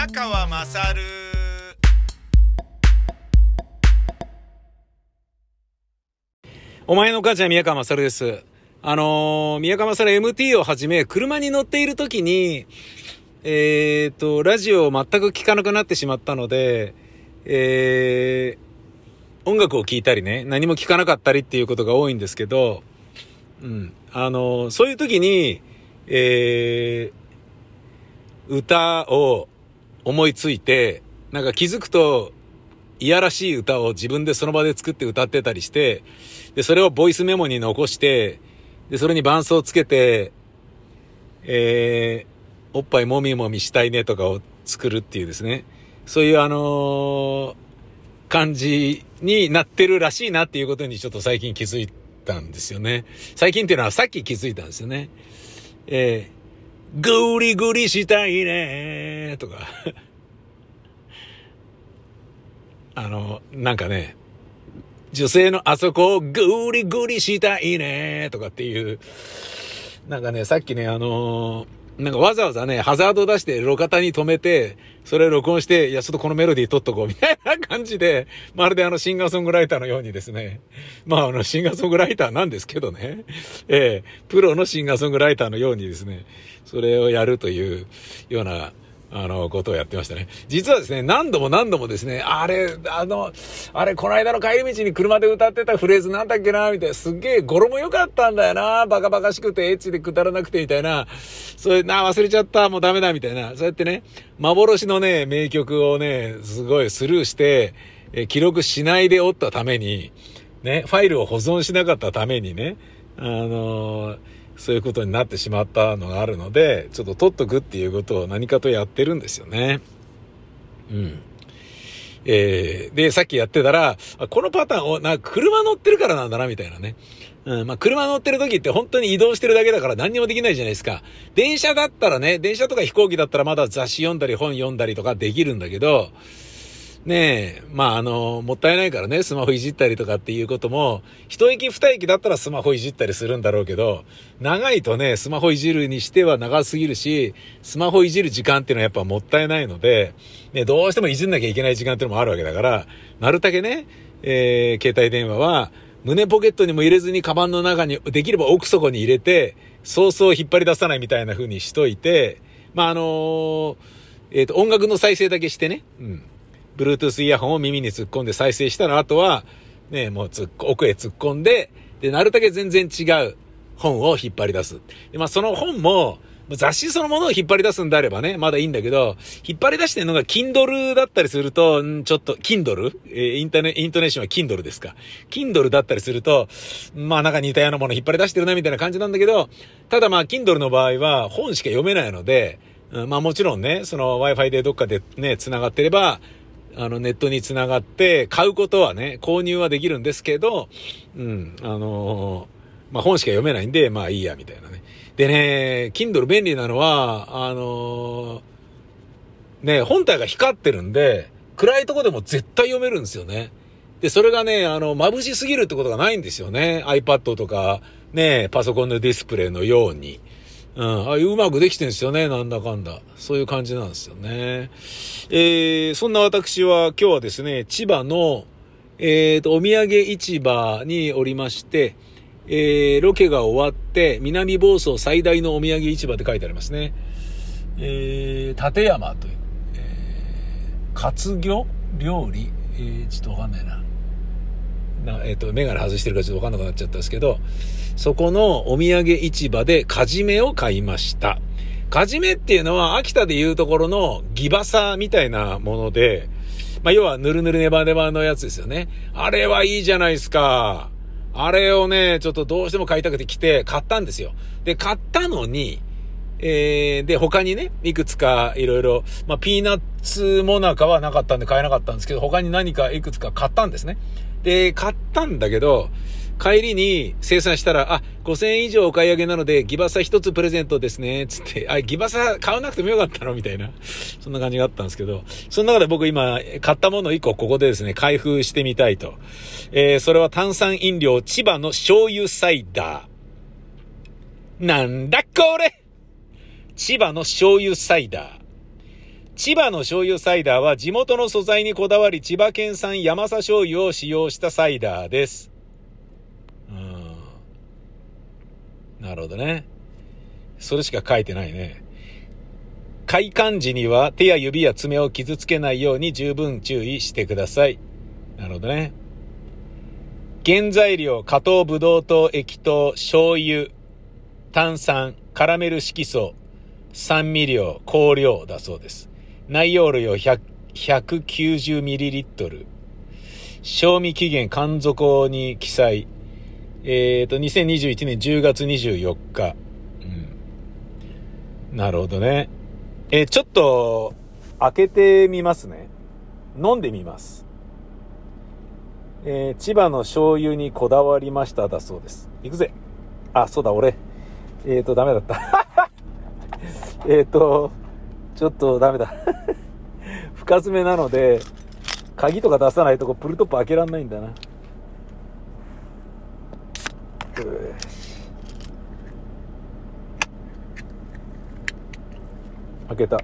宮川まさるお前の母ちゃん宮川まさるです。あのー宮川まさる MT をはじめ、車に乗っている時に、えーと、ラジオを全く聞かなくなってしまったので、えー、音楽を聴いたりね、何も聞かなかったりっていうことが多いんですけど、うん。あのそういう時に、えー、歌を思いついて、なんか気づくと、いやらしい歌を自分でその場で作って歌ってたりして、で、それをボイスメモに残して、で、それに伴奏つけて、えー、おっぱいもみもみしたいねとかを作るっていうですね。そういうあのー感じになってるらしいなっていうことにちょっと最近気づいたんですよね。最近っていうのはさっき気づいたんですよね。えー、グリグリしたいね。とか。あの、なんかね、女性のあそこをグリグリしたいね。とかっていう、なんかね、さっきね、あのーなんかわざわざね、ハザード出して路肩に止めて、それ録音して、いや、ちょっとこのメロディー取っとこう、みたいな感じで、まるであのシンガーソングライターのようにですね、まああのシンガーソングライターなんですけどね、ええプロのシンガーソングライターのようにですね、それをやるというような、あの、ことをやってましたね。実はですね、何度も何度もですね、あれ、あの、あれ、この間の帰り道に車で歌ってたフレーズなんだっけな、みたいな、すっげえ語呂も良かったんだよな、バカバカしくて、エッチでくだらなくて、みたいな、そういう、な、忘れちゃった、もうダメだ、みたいな、そうやってね、幻のね、名曲をね、すごいスルーして、え記録しないでおったために、ね、ファイルを保存しなかったためにね、あのーそういうことになってしまったのがあるので、ちょっと取っとくっていうことを何かとやってるんですよね。うん。えー、で、さっきやってたら、このパターンを、な車乗ってるからなんだな、みたいなね。うん、まあ、車乗ってる時って本当に移動してるだけだから何にもできないじゃないですか。電車だったらね、電車とか飛行機だったらまだ雑誌読んだり本読んだりとかできるんだけど、ねえ、まあ、あの、もったいないからね、スマホいじったりとかっていうことも、一駅二駅だったらスマホいじったりするんだろうけど、長いとね、スマホいじるにしては長すぎるし、スマホいじる時間っていうのはやっぱもったいないので、ね、どうしてもいじんなきゃいけない時間っていうのもあるわけだから、なるだけね、えー、携帯電話は、胸ポケットにも入れずにカバンの中に、できれば奥底に入れて、そうそう引っ張り出さないみたいな風にしといて、まあ、あのーえっ、と、音楽の再生だけしてね、うん。Bluetooth イヤホンを耳に突っ込んで再生したら、あとは、ね、もうつっ奥へ突っ込んで、で、なるだけ全然違う本を引っ張り出す。で、まあ、その本も、雑誌そのものを引っ張り出すんであればね、まだいいんだけど、引っ張り出してるのが Kindle だったりすると、んちょっと、Kindle? えーインターネ、イントネーションは Kindle ですか。Kindle だったりすると、まあなんか似たようなもの引っ張り出してるなみたいな感じなんだけど、ただまあ Kindle の場合は本しか読めないので、うんまあもちろんね、その Wi-Fi でどっかでね、繋がってれば、あの、ネットにつながって、買うことはね、購入はできるんですけど、うん、あのーまあ、本しか読めないんで、まあいいや、みたいなね。でね、Kindle 便利なのは、あのーね、本体が光ってるんで、暗いとこでも絶対読めるんですよね。で、それがね、あの、眩しすぎるってことがないんですよね。iPad とか、ね、パソコンのディスプレイのように。うん、ああいううまくできてんですよね、なんだかんだ。そういう感じなんですよね。えー、そんな私は今日はですね、千葉の、えーと、お土産市場におりまして、えー、ロケが終わって、南房総最大のお土産市場って書いてありますね。えー、立山という、えー、活魚料理えー、ちょっとわかんないな。なえっ、と、メガネ外してるからちょっとわかんなくなっちゃったんですけど、そこのお土産市場でカジメを買いました。カジメっていうのは秋田でいうところのギバサみたいなもので、まあ、要はぬるぬるネバネバのやつですよね。あれはいいじゃないですか。あれをね、ちょっとどうしても買いたくて来て買ったんですよ。で、買ったのに、えー、で、他にね、いくつかいろいろ、まあ、ピーナッツモナカはなかったんで買えなかったんですけど、他に何かいくつか買ったんですね。で、買ったんだけど、帰りに生産したら、あ、5000円以上お買い上げなので、ギバサ一つプレゼントですね、つって、あ、ギバサ買わなくてもよかったのみたいな。そんな感じがあったんですけど、その中で僕今、買ったもの1個ここでですね、開封してみたいと。えー、それは炭酸飲料、千葉の醤油サイダー。なんだこれ？千葉の醤油サイダー。千葉の醤油サイダーは地元の素材にこだわり千葉県産山佐醤油を使用したサイダーです。うん。なるほどね。それしか書いてないね。開館時には手や指や爪を傷つけないように十分注意してください。なるほどね。原材料、加糖ブドウ糖液糖、醤油、炭酸、カラメル色素、酸味料、香料だそうです。内容量 190ml。賞味期限、肝底に記載。えっ、ー、と、2021年10月24日。うん。なるほどね。えー、ちょっと、開けてみますね。飲んでみます。えー、千葉の醤油にこだわりましただそうです。行くぜ。あ、そうだ、俺。えっ、ー、と、ダメだった。えっと、ちょっとダメだ。深爪なので、鍵とか出さないとこプルトップ開けらんないんだな。開けた。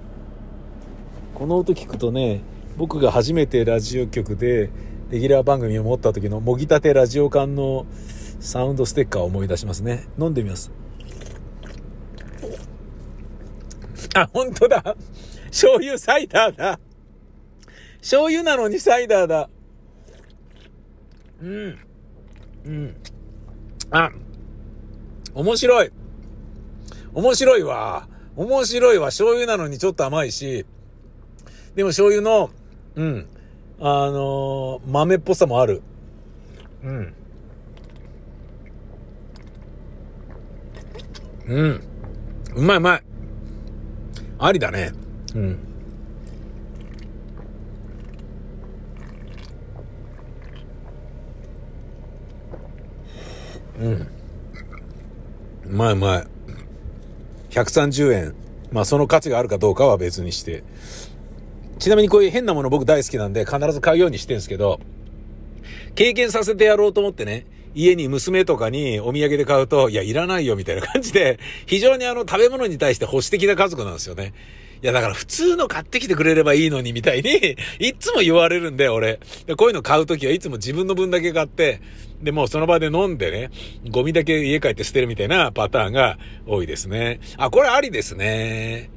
この音聞くとね、僕が初めてラジオ局で、レギュラー番組を持った時のもぎたてラジオ缶のサウンドステッカーを思い出しますね。飲んでみます。あ、本当だ。醤油サイダーだ。醤油なのにサイダーだ。うん。うん。あ、面白い。面白いわ。面白いわ。醤油なのにちょっと甘いし。でも醤油の、うん。あのー、豆っぽさもある。うん。うん。うまいうまい。ありだね。うん。うん。うまいうまい。130円。まあその価値があるかどうかは別にして。ちなみにこういう変なもの僕大好きなんで必ず買うようにしてるんですけど、経験させてやろうと思ってね、家に娘とかにお土産で買うと、いや、いらないよみたいな感じで、非常にあの食べ物に対して保守的な家族なんですよね。いや、だから普通の買ってきてくれればいいのにみたいにいつも言われるんで、俺。こういうの買うときはいつも自分の分だけ買って、で、もうその場で飲んでね、ゴミだけ家帰って捨てるみたいなパターンが多いですね。あ、これありですね。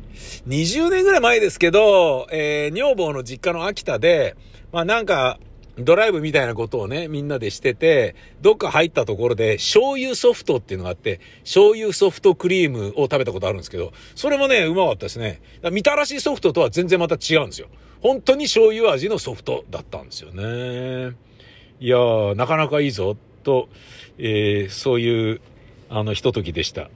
20年ぐらい前ですけど、えー、女房の実家の秋田で、まあなんか、ドライブみたいなことをね、みんなでしてて、どっか入ったところで、醤油ソフトっていうのがあって、醤油ソフトクリームを食べたことあるんですけど、それもね、うまかったですね。みたらしソフトとは全然また違うんですよ。本当に醤油味のソフトだったんですよね。いやー、なかなかいいぞ、と、えー、そういう、あの、ひとときでした。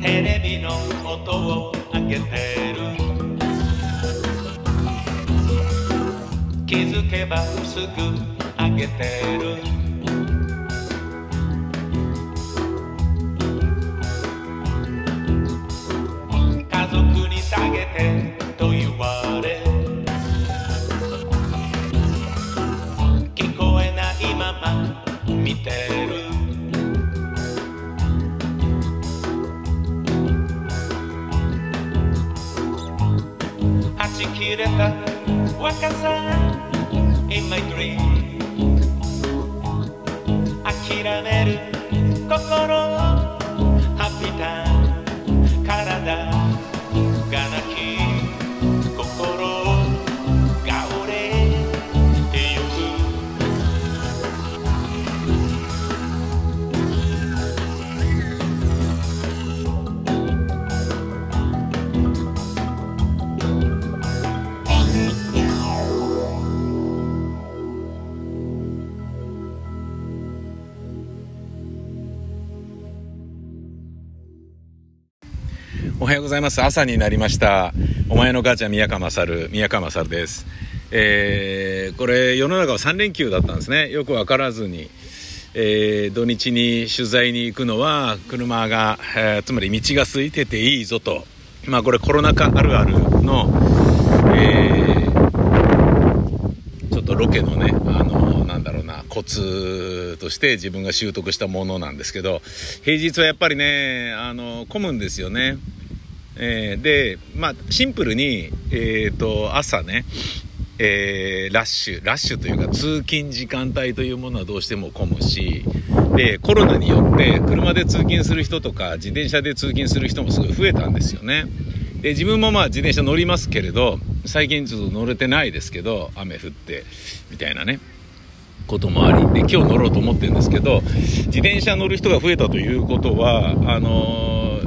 テレビの音をあげてる気づけばすぐあげてる下げてと言われ。聞こえないまま見てる。ちきれた若さ。In my dream 諦める心。はようございます。朝になりました。お前の母ちゃん宮川勝、宮川勝です。えー、これ世の中は3連休だったんですね。よくわからずに。えー、土日に取材に行くのは車が、えー、つまり道が空いてていいぞと。まあこれコロナ禍あるあるの、え、ちょっとロケのね、あのなんだろうな、コツとして自分が習得したものなんですけど、平日はやっぱりね、あの、混むんですよね。えー、で、まあ、シンプルに、えっ、ー、と、朝ね、えー、ラッシュ、ラッシュというか通勤時間帯というものはどうしても混むし、で、コロナによって車で通勤する人とか自転車で通勤する人もすごい増えたんですよね。で、自分もまあ自転車乗りますけれど、最近ちょっと乗れてないですけど、雨降って、みたいなね。こともありで今日乗ろうと思ってるんですけど自転車乗る人が増えたということはあのー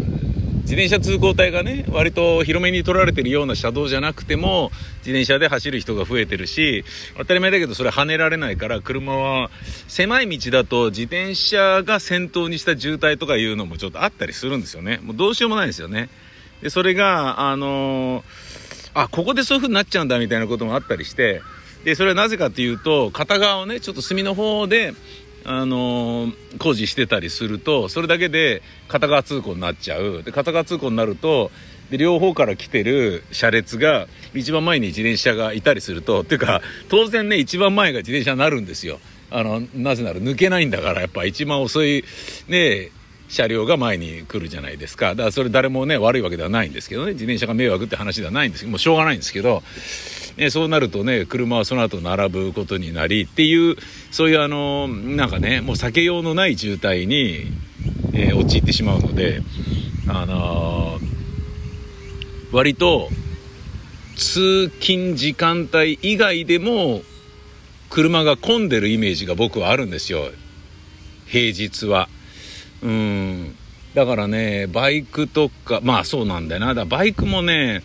自転車通行帯がね割と広めに取られてるような車道じゃなくても自転車で走る人が増えてるし当たり前だけどそれ跳ねられないから車は狭い道だと自転車が先頭にした渋滞とかいうのもちょっとあったりするんですよね。もうどうしようもないですよね。でそれがあのー、あここでそういう風になっちゃうんだみたいなこともあったりしてでそれはなぜかというと片側をねちょっと隅の方であのー、工事してたりするとそれだけで片側通行になっちゃう。で片側通行になるとで両方から来てる車列が一番前に自転車がいたりするとっていうか当然ね一番前が自転車になるんですよ。あのなぜなら抜けないんだからやっぱ一番遅いね車両が前に来るじゃないですか。だからそれ誰もね悪いわけではないんですけどね自転車が迷惑って話ではないんですけどもうしょうがないんですけどね、そうなるとね車はその後並ぶことになりっていうそういうあのなんかねもう避けようのない渋滞に、えー、陥ってしまうのであのー、割と通勤時間帯以外でも車が混んでるイメージが僕はあるんですよ。平日は。うん。だからねバイクとかまあそうなんだよな。だバイクもね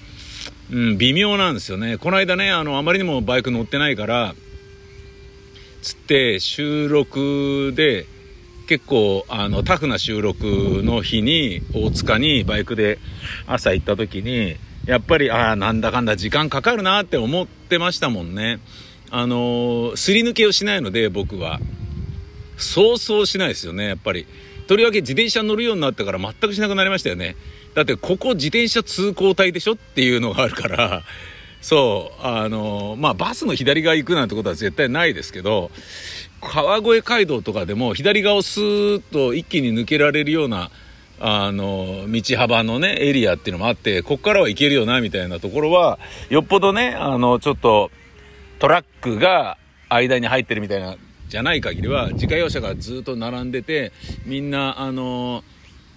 うん、微妙なんですよね。この間ね、あの、あまりにもバイク乗ってないから、つって収録で、結構、あの、タフな収録の日に、大塚にバイクで朝行った時に、やっぱり、ああ、なんだかんだ時間かかるなって思ってましたもんね。あのすり抜けをしないので、僕は。そうそうしないですよね、やっぱり。とりわけ自転車乗るようになってから全くしなくなりましたよね。だってここ自転車通行帯でしょっていうのがあるから、そう、あの、まあ、バスの左側行くなんてことは絶対ないですけど、川越街道とかでも左側をスーッと一気に抜けられるような、あの、道幅のね、エリアっていうのもあって、こっからは行けるよな、みたいなところは、よっぽどね、あの、ちょっと、トラックが間に入ってるみたいな、じゃない限りは、自家用車がずっと並んでて、みんな、あの、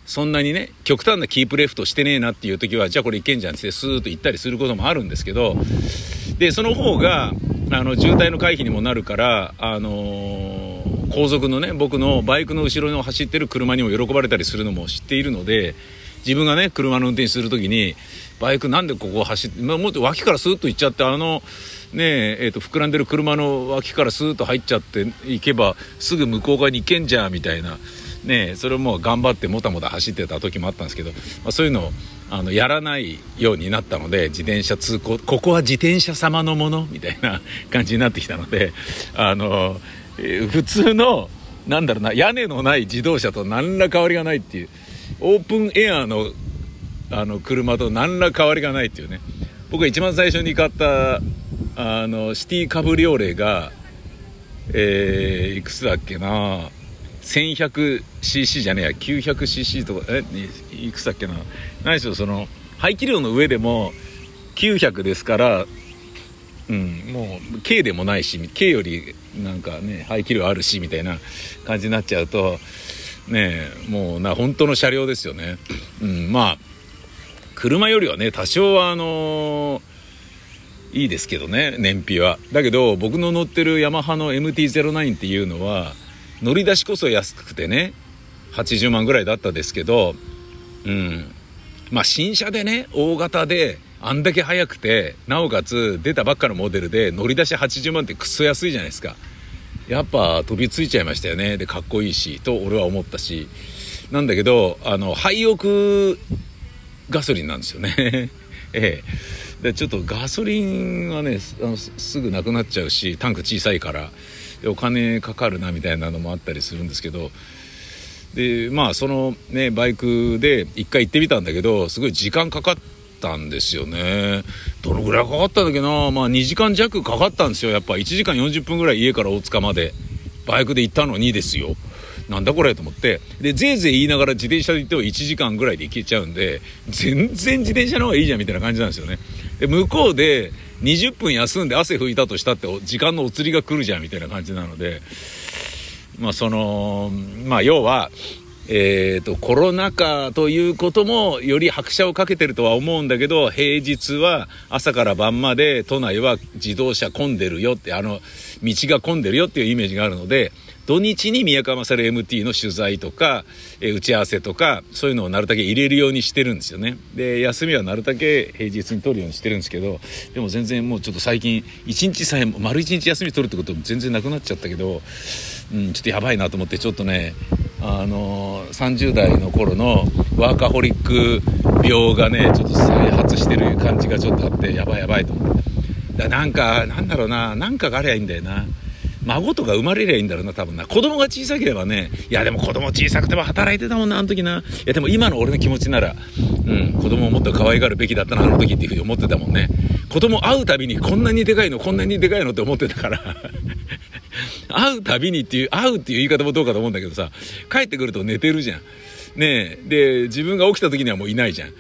そんなにね、極端なキープレフトしてねえなっていう時は、じゃあこれいけんじゃんってスーッと行ったりすることもあるんですけど、で、その方が、あの、渋滞の回避にもなるから、あのー、後続のね、僕のバイクの後ろに走ってる車にも喜ばれたりするのも知っているので、自分がね、車の運転する時に、バイクなんでここ走って、まあ、もっと脇からスーッと行っちゃって、あの、ねえ、えーと、膨らんでる車の脇からスーッと入っちゃって行けばすぐ向こう側に行けんじゃんみたいな。ね、それもう頑張ってもたもた走ってた時もあったんですけど、まあ、そういうのをあのやらないようになったので自転車通行ここは自転車様のものみたいな 感じになってきたのであの、えー、普通のなんだろうな屋根のない自動車と何ら変わりがないっていうオープンエアのあの車と何ら変わりがないっていうね。僕が一番最初に買ったあのシティカブリオレがえー、いくつだっけな 1100cc じゃねえや 900cc とかえいくつだっけな。何でしょうその排気量の上でも900ですからうん、もう K でもないし K よりなんかね排気量あるしみたいな感じになっちゃうとねもうな本当の車両ですよね、うん、まあ車よりはね多少はあのー、いいですけどね燃費は。だけど僕の乗ってるヤマハの MT-09 っていうのは乗り出しこそ安くてね80万ぐらいだったですけどうん。まあ新車でね大型であんだけ速くてなおかつ出たばっかのモデルで乗り出し80万ってクソ安いじゃないですか。やっぱ飛びついちゃいましたよね。でかっこいいしと俺は思ったし。なんだけどあの廃屋ガソリンなんですよね。ええ。でちょっとガソリンはねあのすぐなくなっちゃうしタンク小さいから。お金かかるなみたいなのもあったりするんですけどでまあそのねバイクで1回行ってみたんだけどすごい時間かかったんですよねどのぐらいかかったんだっけな？まあ2時間弱かかったんですよやっぱ1時間40分ぐらい家から大塚までバイクで行ったのにですよ。なんだこれと思って。で、ぜいぜい言いながら自転車で行っても1時間ぐらいで行けちゃうんで、全然自転車の方がいいじゃんみたいな感じなんですよね。で、向こうで20分休んで汗拭いたとしたって時間のお釣りが来るじゃんみたいな感じなので、まあその、まあ要は、えーと、コロナ禍ということもより拍車をかけてるとは思うんだけど平日は朝から晩まで都内は自動車混んでるよってあの道が混んでるよっていうイメージがあるので土日に宮川勝 MT の取材とか、えー、打ち合わせとかそういうのをなるだけ入れるようにしてるんですよね。で休みはなるだけ平日に取るようにしてるんですけどでも全然もうちょっと最近1日さえ丸1日休み取るってことも全然なくなっちゃったけど、うん、ちょっとやばいなと思ってちょっとねあの30代の頃のワーカホリック病がねちょっと再発してる感じがちょっとあってやばいやばいと思って。だなんかなんだろうななんかがありゃいいんだよな。孫とか生まれりゃいいんだろうな多分な子供が小さければねいやでも子供小さくても働いてたもんなあの時ないやでも今の俺の気持ちならうん子供をもっと可愛がるべきだったなあの時っていうふうに思ってたもんね子供会うたびにこんなにでかいのこんなにでかいのって思ってたから 会うたびにっていう、会うっていう言い方もどうかと思うんだけどさ、帰ってくると寝てるじゃん。ねえ。で、自分が起きた時にはもういないじゃん。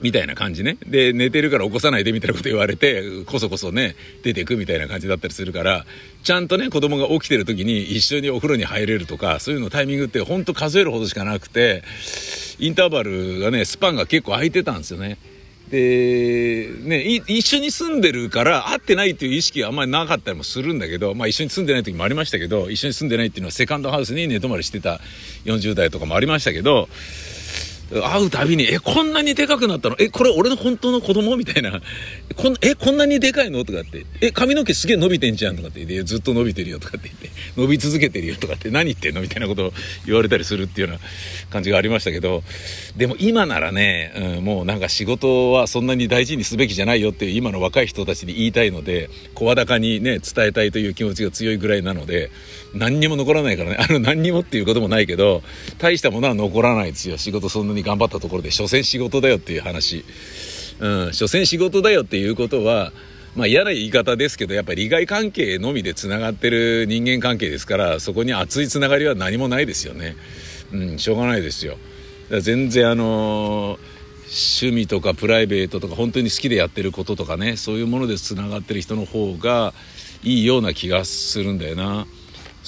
みたいな感じね。で、寝てるから起こさないでみたいなこと言われて、こそこそね、出てくみたいな感じだったりするから、ちゃんとね、子供が起きてる時に一緒にお風呂に入れるとか、そういうのタイミングってほんと数えるほどしかなくて、インターバルがね、スパンが結構空いてたんですよね。で、ね、一緒に住んでるから会ってないっていう意識はあんまりなかったりもするんだけど、まあ一緒に住んでない時もありましたけど、一緒に住んでないっていうのはセカンドハウスに寝泊まりしてた40代とかもありましたけど、会うたびに、え、こんなにでかくなったの？え、これ俺の本当の子供？みたいな。こん、え、こんなにでかいの？とかって。え、髪の毛すげえ伸びてんじゃん？とかって言って、ずっと伸びてるよ？とかって言って、伸び続けてるよ？とかって。何言ってんの？みたいなことを言われたりするっていうような感じがありましたけど、でも今ならね、うん、もうなんか仕事はそんなに大事にすべきじゃないよっていう今の若い人たちに言いたいので、声高にね、伝えたいという気持ちが強いぐらいなので、何にも残らないからね。あの、何にもっていうこともないけど、大したものは残らないですよ。仕事そんなに頑張ったところで、所詮仕事だよっていう話。うん、所詮仕事だよっていうことは、まあ嫌な言い方ですけど、やっぱり利害関係のみで繋がってる人間関係ですから、そこに熱い繋がりは何もないですよね。うん、しょうがないですよ。全然あのー趣味とかプライベートとか本当に好きでやってることとかねそういうものでつながってる人の方がいいような気がするんだよな。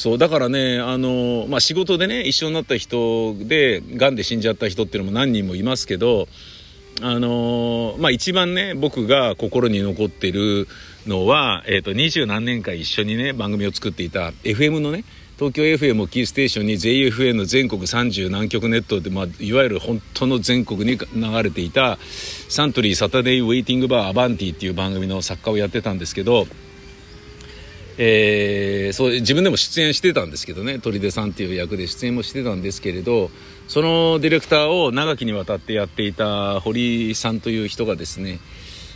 そうだからねあの、まあ、仕事でね一緒になった人でがんで死んじゃった人っていうのも何人もいますけどあのまあ、一番ね僕が心に残ってるのは、えーと、二十何年間一緒にね番組を作っていた FM のね東京 FM をキーステーションに JFN の全国30何局ネットで、まあ、いわゆる本当の全国に流れていたサントリーサタデーウェイティングバーアバンティっていう番組の作家をやってたんですけどえー、そう自分でも出演してたんですけどね砦さんっていう役で出演もしてたんですけれどそのディレクターを長きにわたってやっていた堀さんという人がですね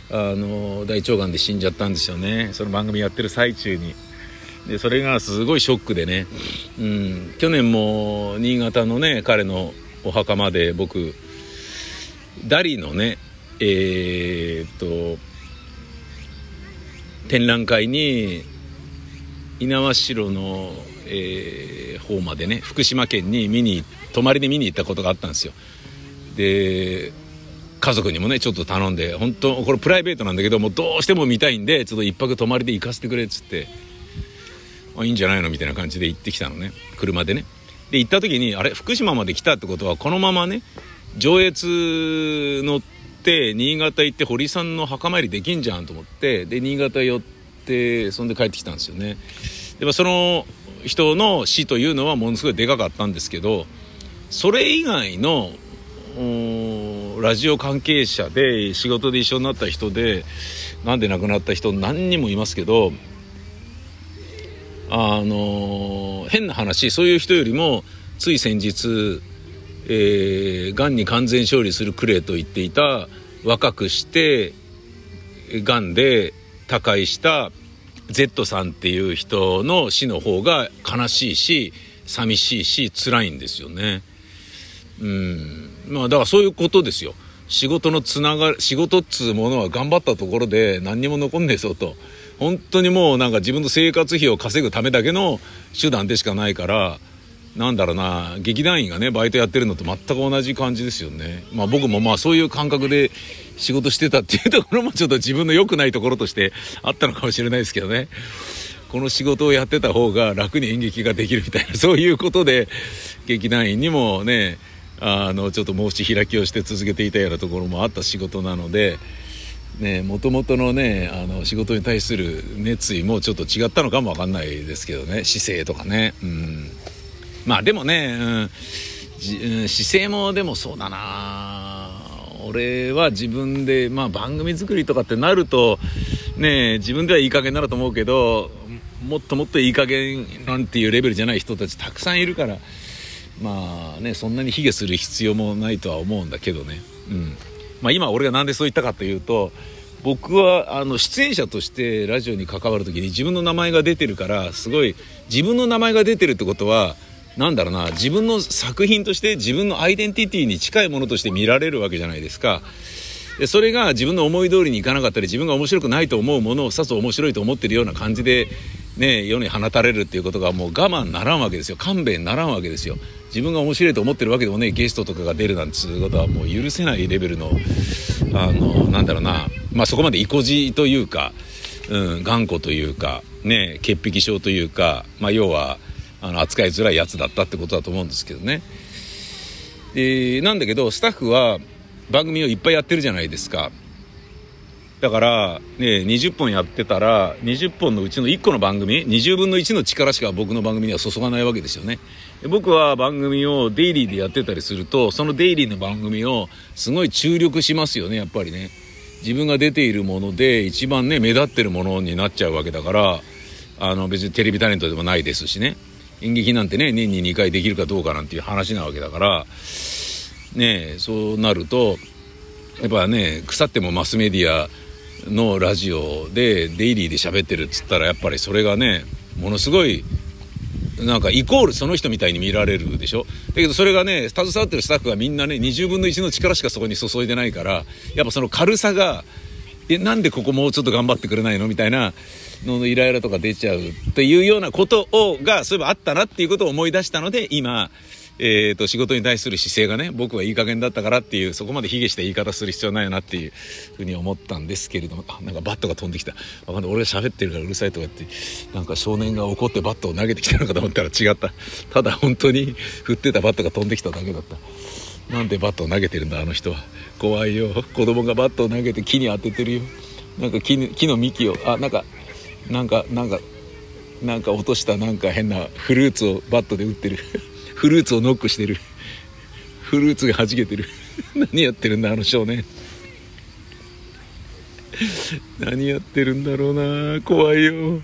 あの大腸がんで死んじゃったんですよね。その番組やってる最中に。でそれがすごいショックでね、うん、去年も新潟のね彼のお墓まで僕ダリのねえー、っと展覧会に猪苗代の、えー、方までね福島県に見に泊まりで見に行ったことがあったんですよ。で家族にもねちょっと頼んで本当これプライベートなんだけどもうどうしても見たいんでちょっと一泊泊まりで行かせてくれっつってあいいんじゃないの？みたいな感じで行ってきたのね。車でね。で行った時にあれ？福島まで来たってことはこのままね上越乗って新潟行って堀さんの墓参りできんじゃんと思ってで新潟寄ってってそんで帰ってきたんですよね。でもその人の死というのはものすごいでかかったんですけどそれ以外のラジオ関係者で仕事で一緒になった人でなんで亡くなった人何人もいますけどあの変な話そういう人よりもつい先日えー、がんに完全勝利するクレイと言っていた若くしてがんで他界した Z さんっていう人の死の方が悲しいし寂しいし辛いんですよね。うんまあだからそういうことですよ。仕事のつながり仕事っつうものは頑張ったところで何にも残んねえぞと。本当にもうなんか自分の生活費を稼ぐためだけの手段でしかないから、なんだろうな、劇団員がね、バイトやってるのと全く同じ感じですよね。まあ僕もまあそういう感覚で仕事してたっていうところもちょっと自分の良くないところとしてあったのかもしれないですけどね。この仕事をやってた方が楽に演劇ができるみたいな、そういうことで劇団員にもね、あの、ちょっと申し開きをして続けていたようなところもあった仕事なので、ね、もともとのね、あの、仕事に対する熱意もちょっと違ったのかもわかんないですけどね、姿勢とかね。うん。まあでもね、うん、姿勢もでもそうだな俺は自分で、まあ番組作りとかってなると、ね、自分ではいい加減なると思うけど、もっともっといい加減なんていうレベルじゃない人たちたくさんいるから、まあね、そんなに卑下する必要もないとは思うんだけどね。うん。まあ今俺が何でそう言ったかというと、僕はあの出演者としてラジオに関わる時に自分の名前が出てるからすごい自分の名前が出てるってことはなんだろうな自分の作品として自分のアイデンティティに近いものとして見られるわけじゃないですか。でそれが自分の思い通りにいかなかったり自分が面白くないと思うものをさぞ面白いと思ってるような感じでね、世に放たれるっていうことがもう我慢ならんわけですよ。勘弁ならんわけですよ。自分が面白いと思ってるわけでもねゲストとかが出るなんていうことはもう許せないレベルのあのなんだろうな、まあ、そこまで意固地というか、うん、頑固というか、ね、潔癖症というか、まあ、要はあの扱いづらいやつだったってことだと思うんですけどね。でなんだけどスタッフは番組をいっぱいやってるじゃないですか。だから、ね、20本やってたら、20本のうちの1個の番組、20分の1の力しか僕の番組には注がないわけですよね。僕は番組をデイリーでやってたりすると、そのデイリーの番組をすごい注力しますよね、やっぱりね。自分が出ているもので一番ね、目立ってるものになっちゃうわけだから、あの別にテレビタレントでもないですしね。演劇なんてね、年に2回できるかどうかなんていう話なわけだから、ねそうなると、やっぱね、腐ってもマスメディア、のラジオでデイリーで喋ってるっつったらやっぱりそれがねものすごいなんかイコールその人みたいに見られるでしょ？だけどそれがね携わってるスタッフがみんなね20分の1の力しかそこに注いでないからやっぱその軽さがえなんでここもうちょっと頑張ってくれないのみたいなののイライラとか出ちゃうっていうようなことをがそういえばあったなっていうことを思い出したので今えっ、ー、と、仕事に対する姿勢がね、僕はいい加減だったからっていう、そこまで卑下して言い方する必要ないなっていうふうに思ったんですけれども、あ、なんかバットが飛んできた。わかんない。俺が喋ってるからうるさいとか言って、なんか少年が怒ってバットを投げてきたのかと思ったら違った。ただ本当に振ってたバットが飛んできただけだった。なんでバットを投げてるんだ、あの人は。怖いよ。子供がバットを投げて木に当ててるよ。なんか木木の幹を、あ、なんか、なんか、なんか、なんか落としたなんか変なフルーツをバットで打ってる。フルーツをノックしてるフルーツが弾けてる 何やってるんだあの少年何やってるんだろうな怖いよ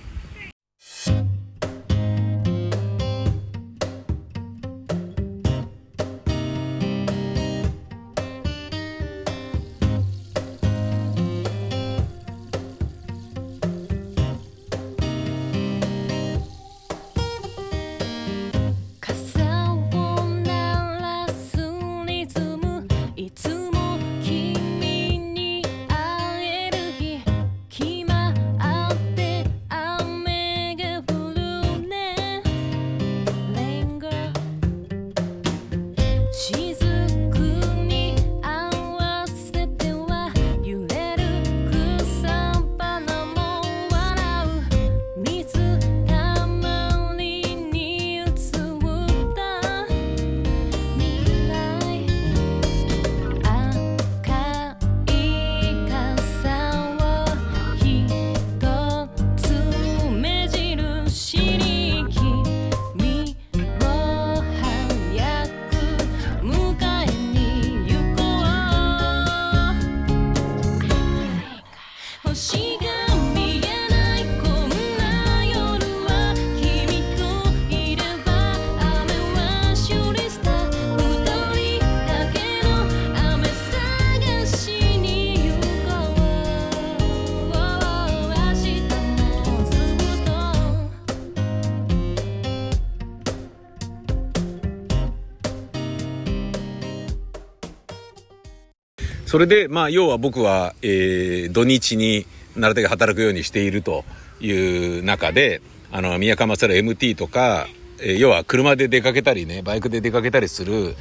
それで、まあ、要は僕は、えー、土日になるだけ働くようにしているという中で、あの、宮川勝 MT とか、えー、要は車で出かけたりね、バイクで出かけたりする、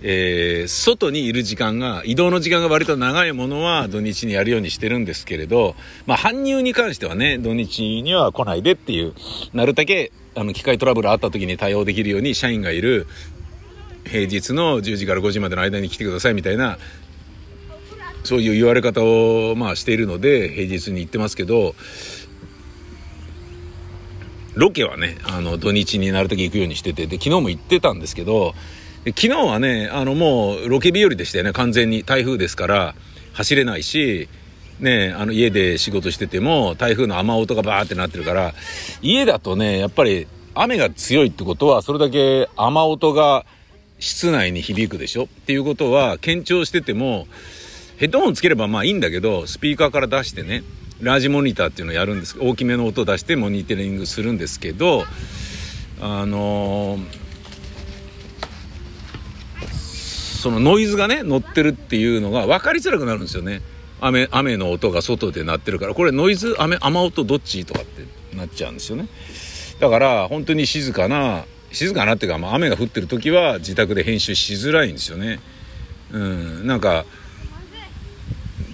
えー、外にいる時間が、移動の時間が割と長いものは土日にやるようにしてるんですけれど、まあ、搬入に関してはね、土日には来ないでっていう、なるだけ、あの、機械トラブルあった時に対応できるように社員がいる、平日の10時から5時までの間に来てくださいみたいな、そういう言われ方を、まあ、しているので、平日に行ってますけど、ロケはね、あの、土日になるだけ行くようにしてて、で、昨日も行ってたんですけど、昨日はね、あのもうロケ日和でしたよね、完全に。台風ですから走れないし、ね、あの家で仕事してても台風の雨音がバーってなってるから、家だとね、やっぱり雨が強いってことは、それだけ雨音が室内に響くでしょ？っていうことは、堅調してても、ヘッドホンつければまあいいんだけど、スピーカーから出してね、ラージモニターっていうのをやるんです。大きめの音を出してモニタリングするんですけど、あのそのノイズがね乗ってるっていうのが分かりづらくなるんですよね。雨雨の音が外で鳴ってるから。これノイズ雨雨音どっちとかってなっちゃうんですよね。だから本当に静かな静かなっていうか、まあ、雨が降ってる時は自宅で編集しづらいんですよね。うん。なんか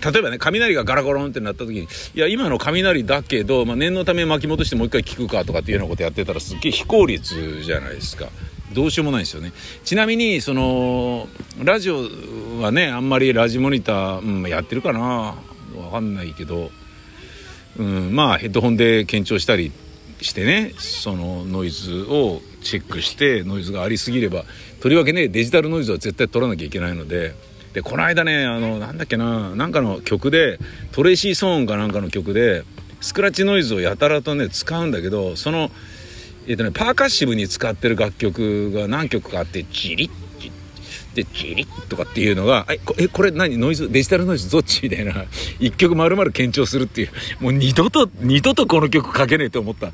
例えばね雷がガラゴロンってなった時にいや今の雷だけど、まあ、念のため巻き戻してもう一回聞くかとかっていうようなことやってたらすっげえ非効率じゃないですか。どうしようもないですよね。ちなみにそのラジオはねあんまりラジモニター、うん、やってるかな？分かんないけど、うん、まあヘッドホンで検証したりしてねそのノイズをチェックしてノイズがありすぎればとりわけねデジタルノイズは絶対取らなきゃいけないのででこの間ねあのなんだっけななんかの曲でトレイシー・ソーンかなんかの曲でスクラッチノイズをやたらとね使うんだけどそのえっ、とね、パーカッシブに使ってる楽曲が何曲かあって、ジリッ、で、ジリッとかっていうのが、え、こえこれ何？ノイズ、デジタルノイズどっち？みたいな、一曲丸々強調するっていう、もう二度と、二度とこの曲かけねえと思った。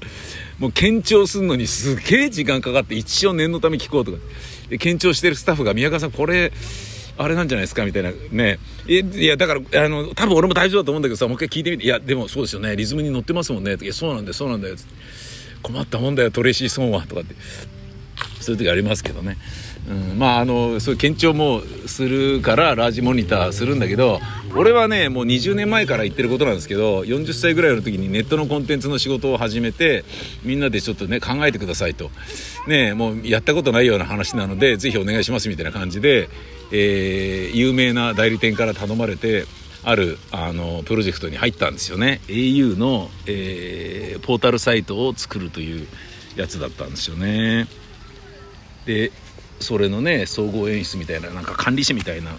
もう強調するのにすげえ時間かかって、一応念のため聞こうとか。で、強調してるスタッフが、宮川さんこれ、あれなんじゃないですかみたいなね。いや、だから、あの、多分俺も大丈夫だと思うんだけどさ、もう一回聞いてみて、いや、でもそうですよね。リズムに乗ってますもんね。いや、そうなんだよ、そうなんだよ。困ったもんだよトレーシー・ソンはとかってそういう時ありますけどね、うん、まああのそういう検証もするからラージモニターするんだけど俺はねもう20年前から言ってることなんですけど40歳ぐらいの時にネットのコンテンツの仕事を始めてみんなでちょっとね考えてくださいとねもうやったことないような話なのでぜひお願いしますみたいな感じで、えー、有名な代理店から頼まれてあるあのプロジェクトに入ったんですよね。au の、えー、ポータルサイトを作るというやつだったんですよね。でそれのね総合演出みたいななんか管理士みたいな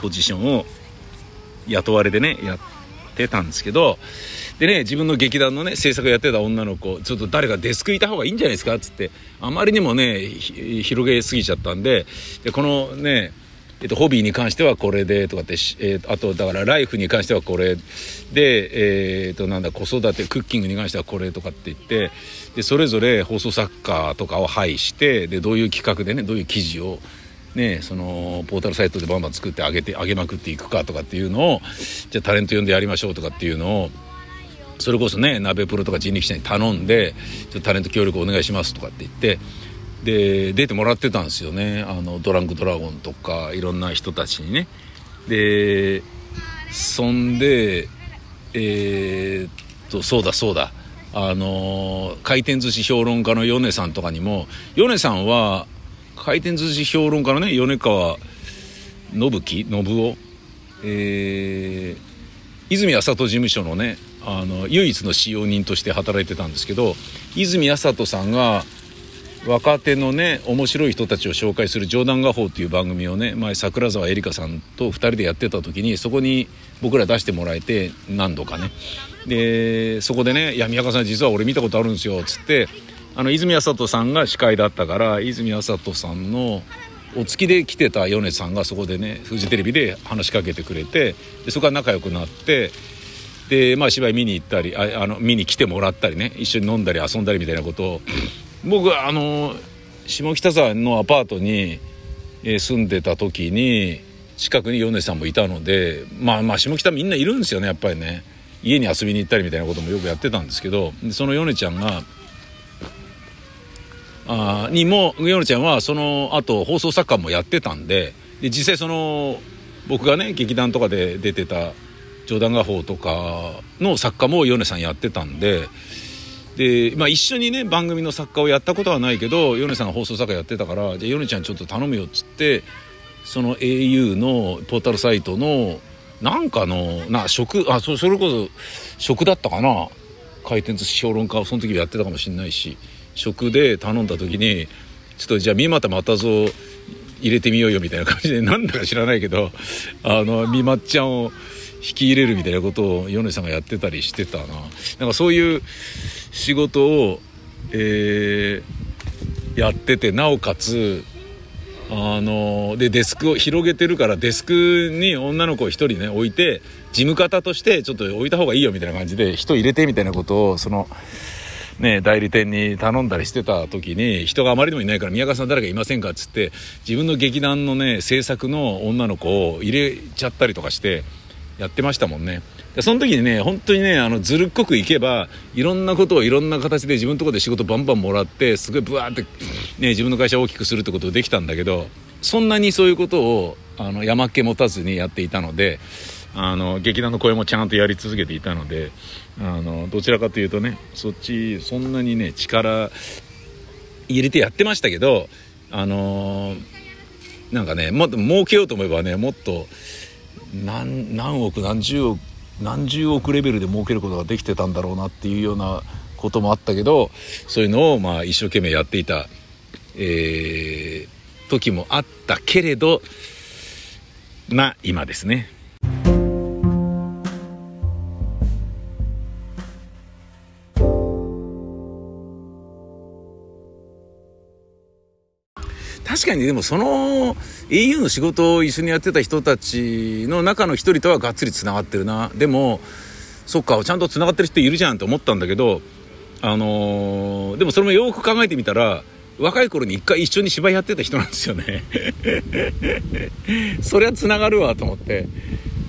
ポジションを雇われでねやっってたんですけどでね自分の劇団のね制作やってた女の子ちょっと誰かデスクいた方がいいんじゃないですか？っつってあまりにもね広げすぎちゃったんででこのねえっと、ホビーに関してはこれでとかって、えー、あとだからライフに関してはこれで、えー、となんだ子育てクッキングに関してはこれとかって言ってでそれぞれ放送作家とかを配してでどういう企画でねどういう記事をね、そのポータルサイトでバンバン作ってあげてあげまくっていくかとかっていうのをじゃあタレント呼んでやりましょうとかっていうのをそれこそね鍋プロとか人力車に頼んでちょっとタレント協力お願いしますとかって言ってで出てもらってたんですよね。あのドランクドラゴンとかいろんな人たちにね。でそんでえー、っとそうだそうだ。あの回転寿司評論家の米さんとかにも米さんは回転寿司評論家のね米川信樹信夫。えー、泉麻人事務所のねあの唯一の使用人として働いてたんですけど泉麻人さんが若手のね面白い人たちを紹介する「冗談画法」っていう番組をね前桜沢絵里香さんと2人でやってた時にそこに僕ら出してもらえて何度かね。でそこでね「いや宮川さん実は俺見たことあるんですよ」っつってあの泉麻人さんが司会だったから泉麻人さんのお付きで来てた米さんがそこでねフジテレビで話しかけてくれてでそこから仲良くなってでまあ芝居見に行ったりああの見に来てもらったりね一緒に飲んだり遊んだりみたいなことを僕あの下北沢のアパートに、住んでた時に近くに米さんもいたのでまあまあ下北みんないるんですよねやっぱりね。家に遊びに行ったりみたいなこともよくやってたんですけどその米ちゃんがあにも米ちゃんはその後放送作家もやってたんでで実際その僕がね劇団とかで出てた冗談画法とかの作家も米さんやってたんでで、まあ、一緒にね番組の作家をやったことはないけど米さんが放送作家やってたからじゃあ米ちゃんちょっと頼むよっつってその au のポータルサイトのなんかのな食あそそれこそ食だったかな。回転寿司評論家をその時やってたかもしれないし。食で頼んだ時にちょっとじゃあ三股又蔵入れてみようよみたいな感じでなんだか知らないけどあの三松ちゃんを引き入れるみたいなことを米さんがやってたりしてたななんかそういう仕事を、えー、やっててなおかつあのでデスクを広げてるからデスクに女の子を1人ね置いて事務方としてちょっと置いた方がいいよみたいな感じで人入れてみたいなことをその。ね、代理店に頼んだりしてた時に人があまりにもいないから宮川さん誰かいませんかっつって自分の劇団のね制作の女の子を入れちゃったりとかしてやってましたもんね。でその時にね本当にねあのずるっこくいけばいろんなことをいろんな形で自分のとこで仕事バンバンもらってすごいブワーって、ね、自分の会社を大きくするってことできたんだけどそんなにそういうことをあの山っ気持たずにやっていたのであの劇団の声もちゃんとやり続けていたのであのどちらかというとねそっちそんなにね力入れてやってましたけどあのなんかねもっと儲けようと思えばねもっと何何億何十億何十億レベルで儲けることができてたんだろうなっていうようなこともあったけどそういうのをまあ一生懸命やっていた、えー、時もあったけれどま今ですね。確かにでもその au の仕事を一緒にやってた人たちの中の一人とはがっつりつながってるな。でもそっかちゃんとつながってる人いるじゃんって思ったんだけどあのー、でもそれもよく考えてみたら若い頃に一回一緒に芝居やってた人なんですよね。そりゃ繋がるわと思って。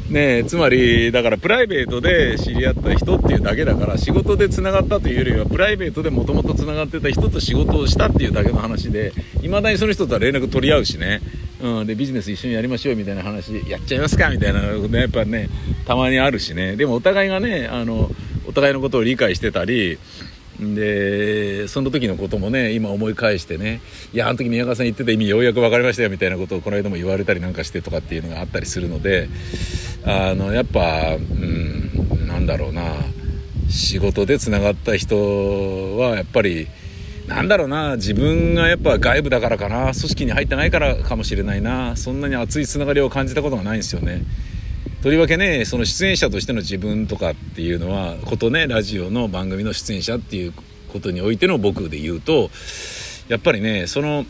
ねえつまりだからプライベートで知り合った人っていうだけだから仕事でつながったというよりはプライベートでもともとつながってた人と仕事をしたっていうだけの話でいまだにその人とは連絡取り合うしね、うん、でビジネス一緒にやりましょうみたいな話やっちゃいますかみたいなのねやっぱねたまにあるしね。でもお互いがねあのお互いのことを理解してたりでその時のこともね今思い返してねいやあの時宮川さん言ってた意味ようやく分かりましたよみたいなことをこの間も言われたりなんかしてとかっていうのがあったりするのであのやっぱうんなんだろうな仕事でつながった人はやっぱりなんだろうな自分がやっぱ外部だからかな組織に入ってないからかもしれないなそんなに熱いつながりを感じたことがないんですよね。とりわけねその出演者としての自分とかっていうのはことねラジオの番組の出演者っていうことにおいての僕で言うとやっぱりねその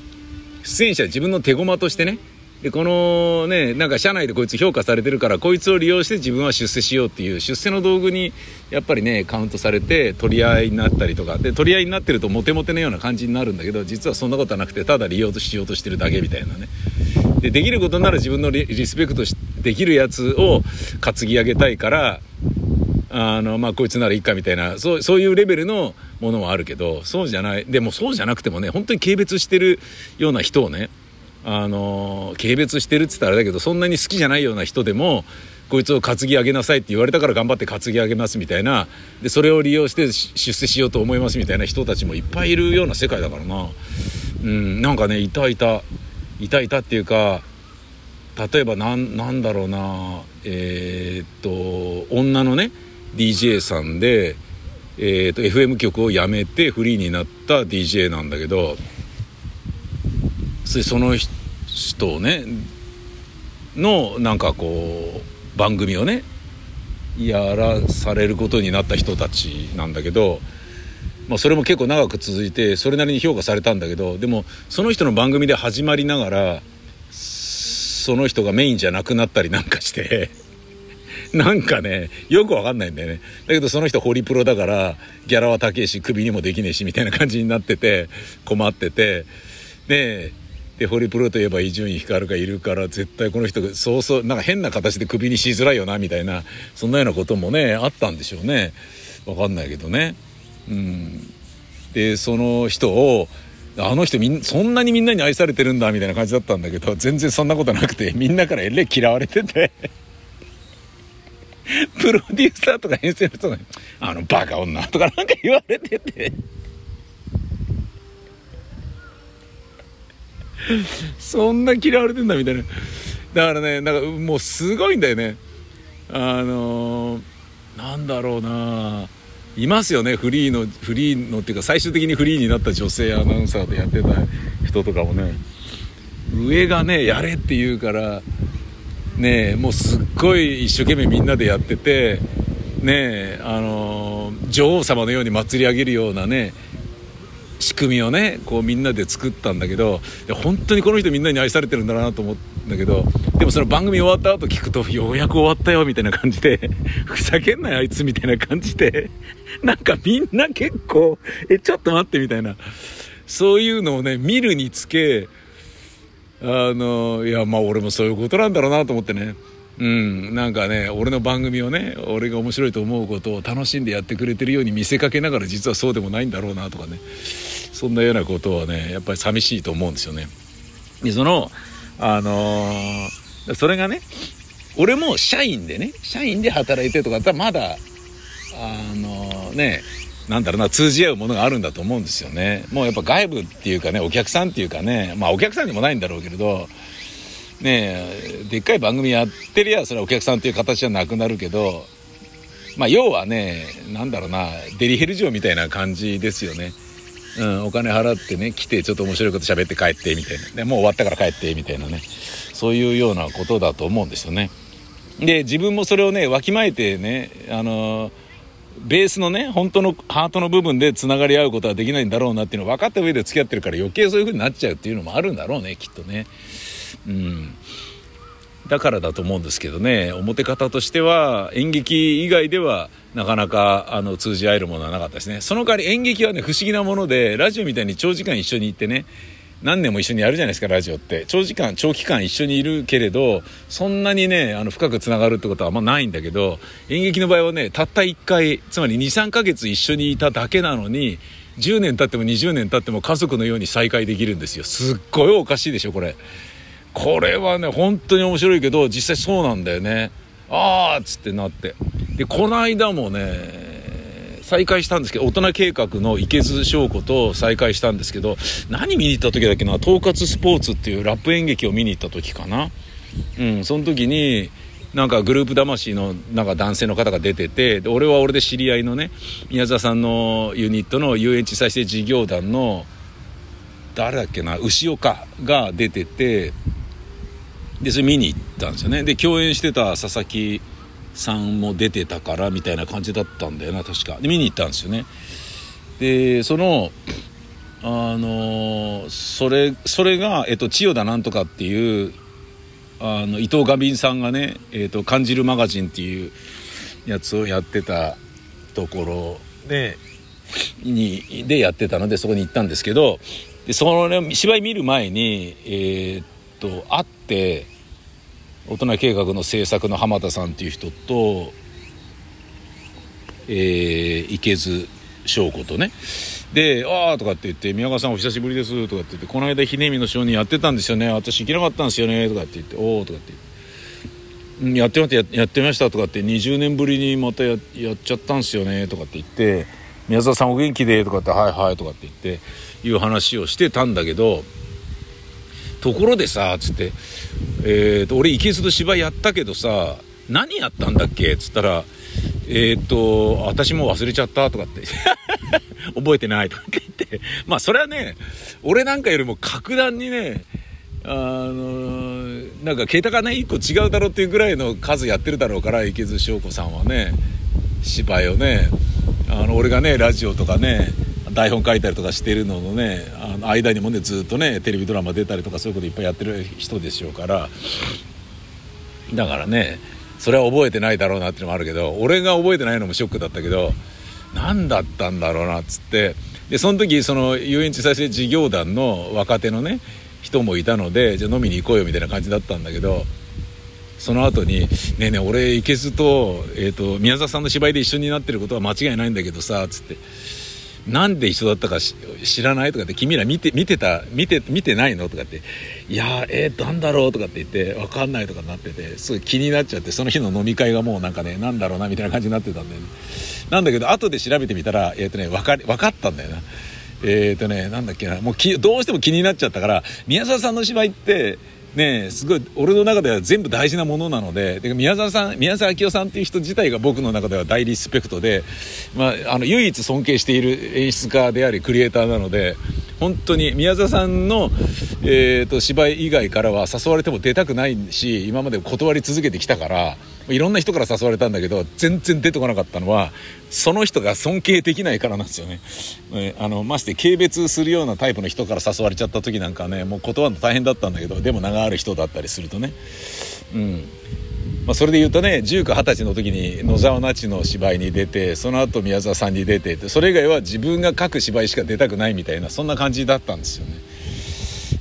出演者自分の手駒としてねでこのねなんか社内でこいつ評価されてるからこいつを利用して自分は出世しようっていう出世の道具にやっぱりねカウントされて取り合いになったりとかで取り合いになってるとモテモテのような感じになるんだけど実はそんなことはなくてただ利用しようとしてるだけみたいなね。でできることなら自分のリスペクトできるやつを担ぎ上げたいからあのまあこいつならいいかみたいなそうそういうレベルのものはあるけどそうじゃないでもそうじゃなくてもね本当に軽蔑してるような人をねあの軽蔑してるっつったらあれだけどそんなに好きじゃないような人でもこいつを担ぎ上げなさいって言われたから頑張って担ぎ上げますみたいなでそれを利用して出世しようと思いますみたいな人たちもいっぱいいるような世界だからな。うんなんかねいたいた。いたいたっていうか例えばなんなんだろうなえー、っと女のね DJ さんで、えー、っと FM 局を辞めてフリーになった DJ なんだけどその人をねのなんかこう番組をねやらされることになった人たちなんだけど、まあ、それも結構長く続いてそれなりに評価されたんだけどでもその人の番組で始まりながらその人がメインじゃなくなったりなんかして なんかねよくわかんないんだよねだけどその人ホリプロだからギャラは高いしクビにもできねえしみたいな感じになってて困っててででホリプロといえば伊集院光がいるから絶対この人そうそうなんか変な形でクビにしづらいよなみたいなそんなようなこともねあったんでしょうね分かんないけどね。うん、でその人をあの人みんそんなにみんなに愛されてるんだみたいな感じだったんだけど全然そんなことなくてみんなからえれ嫌われてて。プロデューサーとか編成の人が「あのバカ女」とかなんか言われてて。そんな嫌われてんだみたいな。だからねなんかもうすごいんだよね。あのー、なんだろうな。いますよね。フリーのフリーのっていうか最終的にフリーになった女性アナウンサーでやってた人とかもね。上がねやれって言うからねもうすっごい一生懸命みんなでやっててねあの女王様のように祭り上げるようなね仕組みをねこうみんなで作ったんだけど本当にこの人みんなに愛されてるんだなと思うんだけどでもその番組終わった後聞くとようやく終わったよみたいな感じで ふざけんなよあいつみたいな感じで なんかみんな結構えちょっと待ってみたいな。そういうのをね見るにつけあのいやまあ俺もそういうことなんだろうなと思ってね。うん、なんかね俺の番組をね俺が面白いと思うことを楽しんでやってくれてるように見せかけながら実はそうでもないんだろうなとかね。そんなようなことはねやっぱり寂しいと思うんですよね。でそのあのー、それがね俺も社員でね社員で働いてとかだったらまだあのー、ねなんだろうな通じ合うものがあるんだと思うんですよねもうやっぱ外部っていうかねお客さんっていうかねまあお客さんでもないんだろうけれどねでっかい番組やってりゃそれはお客さんっていう形じゃなくなるけどまあ要はねなんだろうなデリヘル嬢みたいな感じですよね。うん、お金払ってね来てちょっと面白いこと喋って帰ってみたいなでもう終わったから帰ってみたいなねそういうようなことだと思うんですよね。で自分もそれをねわきまえてねあのベースのね本当のハートの部分でつながり合うことはできないんだろうなっていうのを分かった上で付き合ってるから余計そういう風になっちゃうっていうのもあるんだろうねきっとね。うんだからだと思うんですけどね。表方としては演劇以外ではなかなかあの通じ合えるものはなかったですね。その代わり演劇はね不思議なものでラジオみたいに長時間一緒に行ってね何年も一緒にやるじゃないですかラジオって。長時間長期間一緒にいるけれどそんなにねあの深くつながるってことはあんまないんだけど演劇の場合はねたった1回つまり23ヶ月一緒にいただけなのに10年経っても20年経っても家族のように再会できるんですよ。すっごいおかしいでしょこれ。これはね本当に面白いけど実際そうなんだよね。ああっつってなって。でこの間もね再会したんですけど大人計画の池津翔子と再会したんですけど何見に行った時だっけな統括スポーツっていうラップ演劇を見に行った時かな。うんその時になんかグループ魂のなんか男性の方が出てて俺は俺で知り合いのね宮沢さんのユニットの遊園地再生事業団の誰だっけな牛岡が出ててでそれ見に行ったんですよね。で共演してた佐々木さんも出てたからみたいな感じだったんだよな確か。で見に行ったんですよね。でそのあのそれそれが、えっと、千代田なんとかっていうあの伊藤ガビンさんがね「えっと、感じるマガジン」っていうやつをやってたところでにでやってたのでそこに行ったんですけどでその、ね芝居見る前にえー、っと会って大人計画の制作の浜田さんっていう人と、えー、池津翔子とね。で「ああ」とかって言って「宮川さんお久しぶりです」とかって言って「この間ひねみの証人やってたんですよね。私行けなかったんですよね」とかって言って「おお」とかって言って「やってましたやってました」とかって20年ぶりにまたややっちゃったんですよねとかって言って「宮沢さんお元気で」とかって「はいはい」とかって言っていう話をしてたんだけどところでさつって、えーと、俺池津と芝居やったけどさ何やったんだっけ？っつったらえっ、ー、と私も忘れちゃったとかって 覚えてないとかって言って。まあそれはね俺なんかよりも格段にねあのなんか桁がね1個違うだろうっていうぐらいの数やってるだろうから池津翔子さんはね芝居をね。あの俺がねラジオとかね台本書いたりとかしてるののねの間にもねずっとねテレビドラマ出たりとかそういうこといっぱいやってる人でしょうから。だからねそれは覚えてないだろうなっていうのもあるけど俺が覚えてないのもショックだったけど何だったんだろうなっつって。でその時その遊園地再生事業団の若手のね人もいたのでじゃあ飲みに行こうよみたいな感じだったんだけどその後に「ねえねえ俺行けずと,、えーと、宮沢さんの芝居で一緒になってることは間違いないんだけどさ」つって「なんで一緒だったか知らない?」とかって「君ら見て見てた見て見てないの?」とかって「いやえー、なんだろう?」とかって言って「分かんない」とかになっててすごい気になっちゃってその日の飲み会がもうなんかねなんだろうなみたいな感じになってたんだよねなんだけど後で調べてみたら、えーとね、分か分かったんだよなえっ、ー、とねなんだっけなもうどうしても気になっちゃったから宮沢さんの芝居ってねすごい俺の中では全部大事なものなのでで宮沢さん宮沢明夫さんっていう人自体が僕の中では大リスペクトで、まあ、あの唯一尊敬している演出家でありクリエイターなので本当に宮沢さんの、えーと、芝居以外からは誘われても出たくないし今まで断り続けてきたからいろんな人から誘われたんだけど全然出てこなかったのはその人が尊敬できないからなんですよね、えあのまして軽蔑するようなタイプの人から誘われちゃった時なんかねもう断るの大変だったんだけどでも名がある人だったりするとね。うん。まあ、それで言うとね19、20歳の時に野沢那智の芝居に出てその後宮沢さんに出てそれ以外は自分が書く芝居しか出たくないみたいなそんな感じだったんですよね。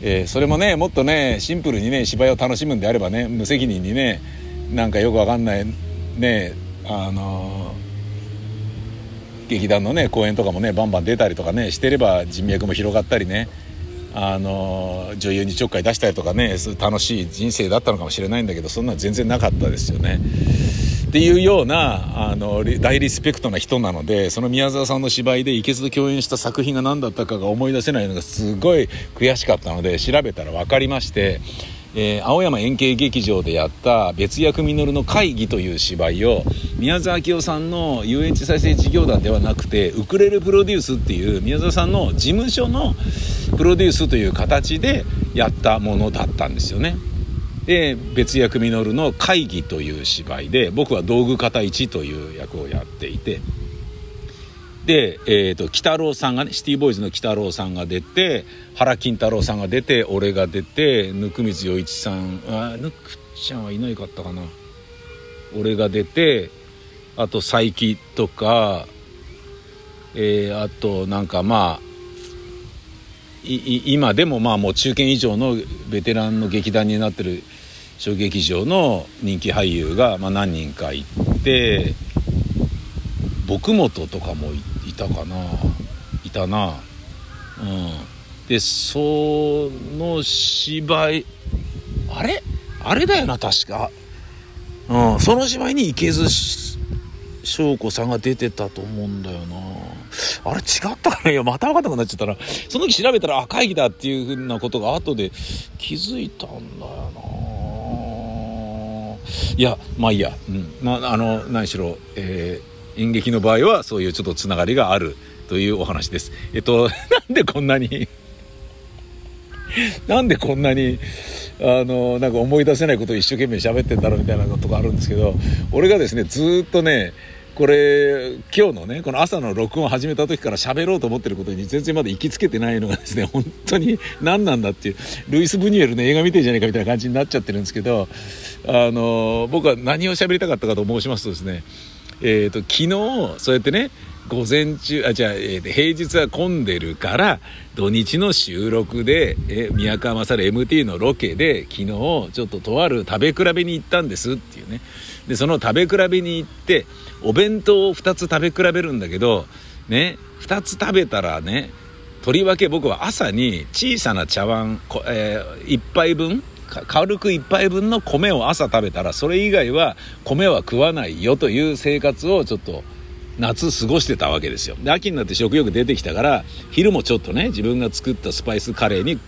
えー、それもねもっとねシンプルにね芝居を楽しむんであればね無責任にねなんかよくわかんないねあの、劇団のね公演とかもねバンバン出たりとかねしてれば人脈も広がったりねあの女優にちょっかい出したりとかね楽しい人生だったのかもしれないんだけどそんな全然なかったですよね。っていうようなあの大リスペクトな人なのでその宮沢さんの芝居で池津と共演した作品が何だったかが思い出せないのがすごい悔しかったので調べたら分かりまして。えー、青山円形劇場でやった別役稔の会議という芝居を宮沢明夫さんの遊園地再生事業団ではなくてウクレレプロデュースっていう宮沢さんの事務所のプロデュースという形でやったものだったんですよね。で別役稔の会議という芝居で僕は道具方一という役をやっていてで、えーと、北郎さんがねシティボーイズの北郎さんが出て原金太郎さんが出て俺が出て温水洋一さんあぬくちゃんはいないかったかな。俺が出てあと佐伯とか、えー、あとなんかまあ今でもまあもう中堅以上のベテランの劇団になってる小劇場の人気俳優がま何人かいて僕本とかも行っいたかな。いたな。うん。でその芝居あれ？あれだよな確か。うん。その芝居に池津翔子さんが出てたと思うんだよな。あれ違ったかないやまた分かんなくなっちゃったらその時調べたらあ会議だっていうふうなことが後で気づいたんだよな。いやまあいいや、うん。まあ、あの何しろえー演劇の場合はそういうちょっとつながりがあるというお話です。えっと、なんでこんなに なんでこんなに、あの、なんか思い出せないことを一生懸命喋ってんだろうみたいなことがあるんですけど、俺がですね、ずっとね、これ、今日のね、この朝の録音を始めた時から喋ろうと思ってることに全然まだ行きつけてないのがですね、本当に何なんだっていう、ルイス・ブニュエルの映画見てんじゃねえかみたいな感じになっちゃってるんですけど、あの、僕は何を喋りたかったかと申しますとですね、えーと、昨日そうやってね午前中あじゃあ、えー、平日は混んでるから土日の収録で、えー、宮川勝 MT のロケで昨日ちょっととある食べ比べに行ったんですっていうね。でその食べ比べに行ってお弁当を2つ食べ比べるんだけどね2つ食べたらねとりわけ僕は朝に小さな茶碗、えー、1杯分軽く1杯分の米を朝食べたらそれ以外は米は食わないよという生活をちょっと夏過ごしてたわけですよ。で秋になって食欲出てきたから昼もちょっとね自分が作ったスパイスカレーに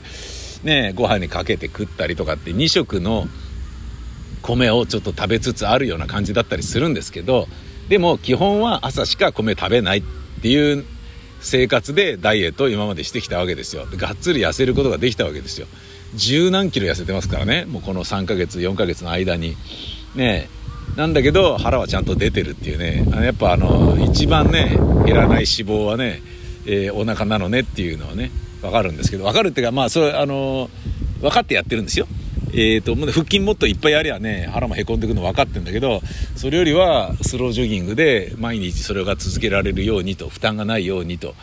ねご飯にかけて食ったりとかって2食の米をちょっと食べつつあるような感じだったりするんですけどでも基本は朝しか米食べないっていう生活でダイエットを今までしてきたわけですよ。がっつり痩せることができたわけですよ。十何キロ痩せてますからね。もうこの3ヶ月4ヶ月の間に。ねなんだけど腹はちゃんと出てるっていうね。あのやっぱあの一番ね減らない脂肪はね、えー、お腹なのねっていうのはね分かるんですけど。分かるっていうかまあそれあの分かってやってるんですよ。えーと、腹筋もっといっぱいやりゃね腹もへこんでくの分かってんだけどそれよりはスロージョギングで毎日それが続けられるようにと負担がないようにと。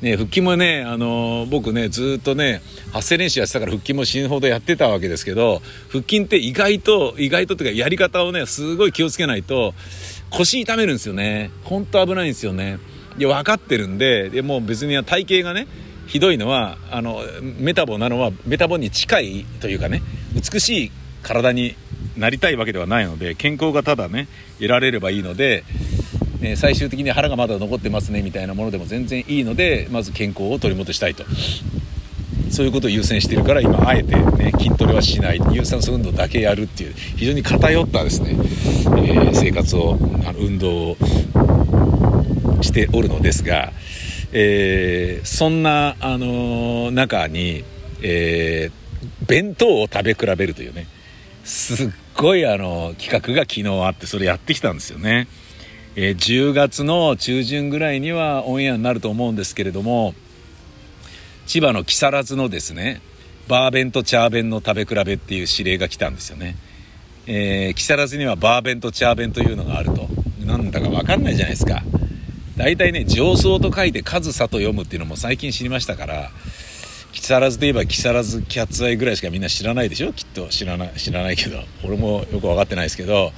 ね、腹筋もね、あのー、僕ねずっとね発声練習やってたから腹筋も死ぬほどやってたわけですけど腹筋って意外と意外とっていうかやり方をねすごい気をつけないと腰痛めるんですよね。本当危ないんですよね。で分かってるんででもう別に体型がねひどいのはあのメタボなのはメタボに近いというかね美しい体になりたいわけではないので健康がただね得られればいいので、ね、最終的に腹がまだ残ってますねみたいなものでも全然いいのでまず健康を取り戻したいと。そういうことを優先してるから今あえて、ね、筋トレはしない。有酸素運動だけやるっていう非常に偏ったですね、えー、生活をあの運動をしておるのですが、えー、そんな、あのー、中に、え、弁当を食べ比べるというねすっごいあの企画が昨日あってそれやってきたんですよね、えー、10月の中旬ぐらいにはオンエアになると思うんですけれども千葉の木更津のですねバーベンとチャーベンの食べ比べっていう指令が来たんですよね、えー、木更津にはバーベンとチャーベンというのがあると。なんだか分かんないじゃないですか。大体ね上層と書いて上総と読むっていうのも最近知りましたから木更津といえば木更津キャッツアイぐらいしかみんな知らないでしょ？きっと知らない知らないけど。俺もよく分かってないですけど。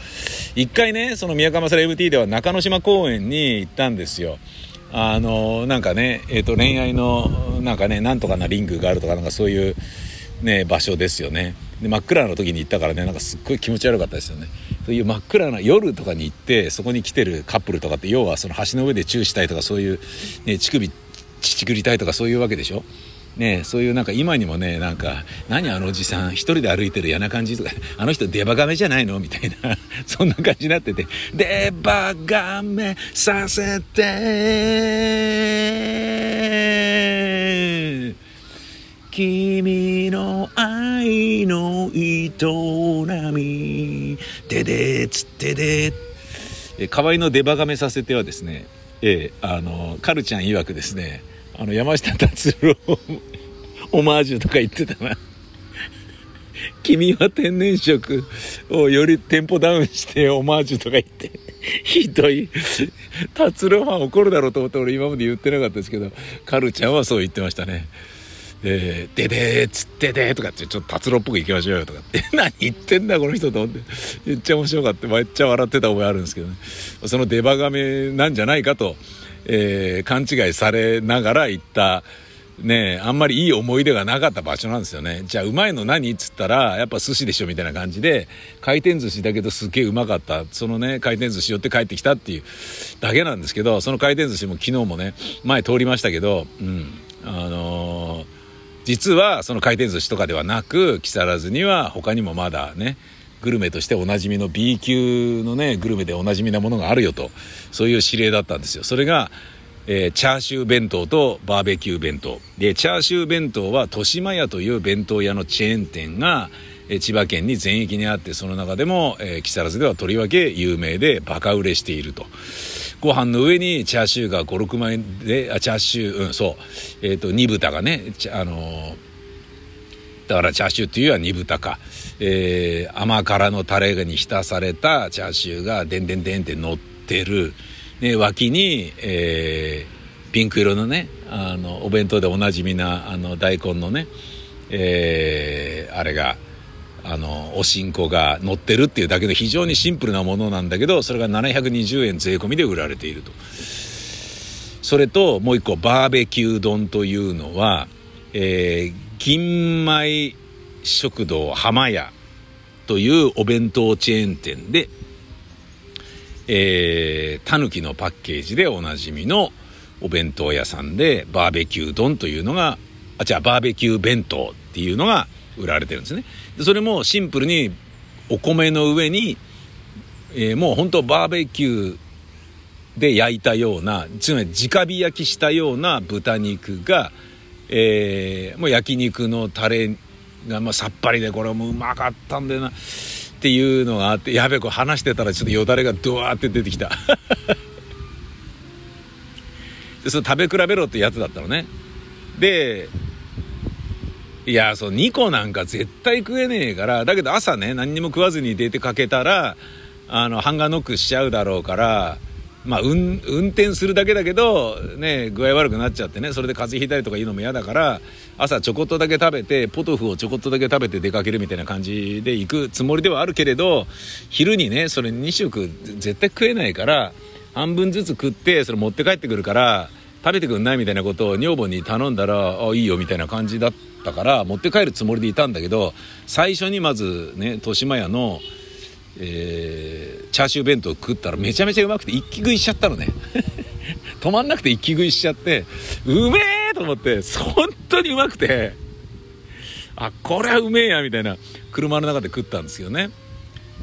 一回ねその宮川勝 MT では中之島公園に行ったんですよ。あのなんかね、えーと、恋愛のなんかねなんとかなリングがあるとかなんかそういうね場所ですよね。で真っ暗な時に行ったからねなんかすっごい気持ち悪かったですよね。そういう真っ暗な夜とかに行ってそこに来てるカップルとかって要はその橋の上でチューしたいとかそういう、ね、乳首乳くりたいとかそういうわけでしょ？ね、そういうなんか今にもねなんか何あのおじさん一人で歩いてる嫌な感じとか あの人デバガメじゃないのみたいな そんな感じになっててデバガメさせて君の愛の営みででつってで。河合のデバガメさせてはですねえー、あのカルちゃん曰くですねあの山下達郎 オマージュとか言ってたな。君は天然色をよりテンポダウンしてオマージュとか言ってひどい達郎ファン怒るだろうと思って俺今まで言ってなかったですけどカルちゃんはそう言ってましたね。えー、ででーつってでーとかってちょっと達郎っぽくいきましょうよとかって。何言ってんだこの人と思って。めっちゃ面白かった。めっちゃ笑ってた覚えあるんですけどね。そのデバガメなんじゃないかとえー、勘違いされながら行ったねあんまりいい思い出がなかった場所なんですよね。じゃあ、うまいの何っつったら、やっぱ寿司でしょみたいな感じで、回転寿司だけどすっげえうまかった。そのね、回転寿司寄って帰ってきたっていうだけなんですけど、その回転寿司も昨日もね、前通りましたけど、うん、あのー、実はその回転寿司とかではなく、木更津には他にもまだね、グルメとしておなじみの B 級のねグルメでおなじみなものがあるよと。そういう指令だったんですよ。それが、えー、チャーシュー弁当とバーベキュー弁当。でチャーシュー弁当は豊島屋という弁当屋のチェーン店が千葉県に全域にあってその中でも、えー、木更津ではとりわけ有名でバカ売れしていると。ご飯の上にチャーシューが56枚であチャーシューうんそう。えっ、ー、と煮豚がねあの、だからチャーシューっていうのは煮豚か。えー、甘辛のタレに浸されたチャーシューがでんでんでんって乗ってる、ね、脇に、えー、ピンク色のねあのお弁当でおなじみなあの大根のね、えー、あれがあのおしんこが乗ってるっていうだけの非常にシンプルなものなんだけどそれが720円税込みで売られていると。それともう一個バーベキュー丼というのは、えー、銀米食堂浜屋というお弁当チェーン店で、えー、タヌキのパッケージでおなじみのお弁当屋さんでバーベキュー丼というのがあじゃあバーベキュー弁当っていうのが売られてるんですね。でそれもシンプルにお米の上に、えー、もう本当バーベキューで焼いたようなつまり直火焼きしたような豚肉が、えー、もう焼肉のタレ、まあ、さっぱりでこれもうまかったんだよな。っていうのがあってやべえこう話してたらちょっとよだれがドワーって出てきた。でそれ食べ比べろってやつだったのね。でいや、そう、2個なんか絶対食えねえから、だけど朝ね、何にも食わずに出てかけたら、あの、ハンガーノックしちゃうだろうから、まあ、運、運転するだけだけど、ね、具合悪くなっちゃってね、それで風邪ひいたりとかいうのも嫌だから、朝ちょこっとだけ食べて、ポトフをちょこっとだけ食べて出かけるみたいな感じで行くつもりではあるけれど、昼にね、それ2食絶対食えないから、半分ずつ食って、それ持って帰ってくるから、食べてくんないみたいなことを女房に頼んだら、あ、いいよみたいな感じだったから、持って帰るつもりでいたんだけど、最初にまずね、豊島屋の、えー、チャーシュー弁当食ったらめちゃめちゃうまくて一気食いしちゃったのね。止まんなくて一気食いしちゃってうめえと思って本当にうまくて。あこれはうめえやみたいな車の中で食ったんですよね。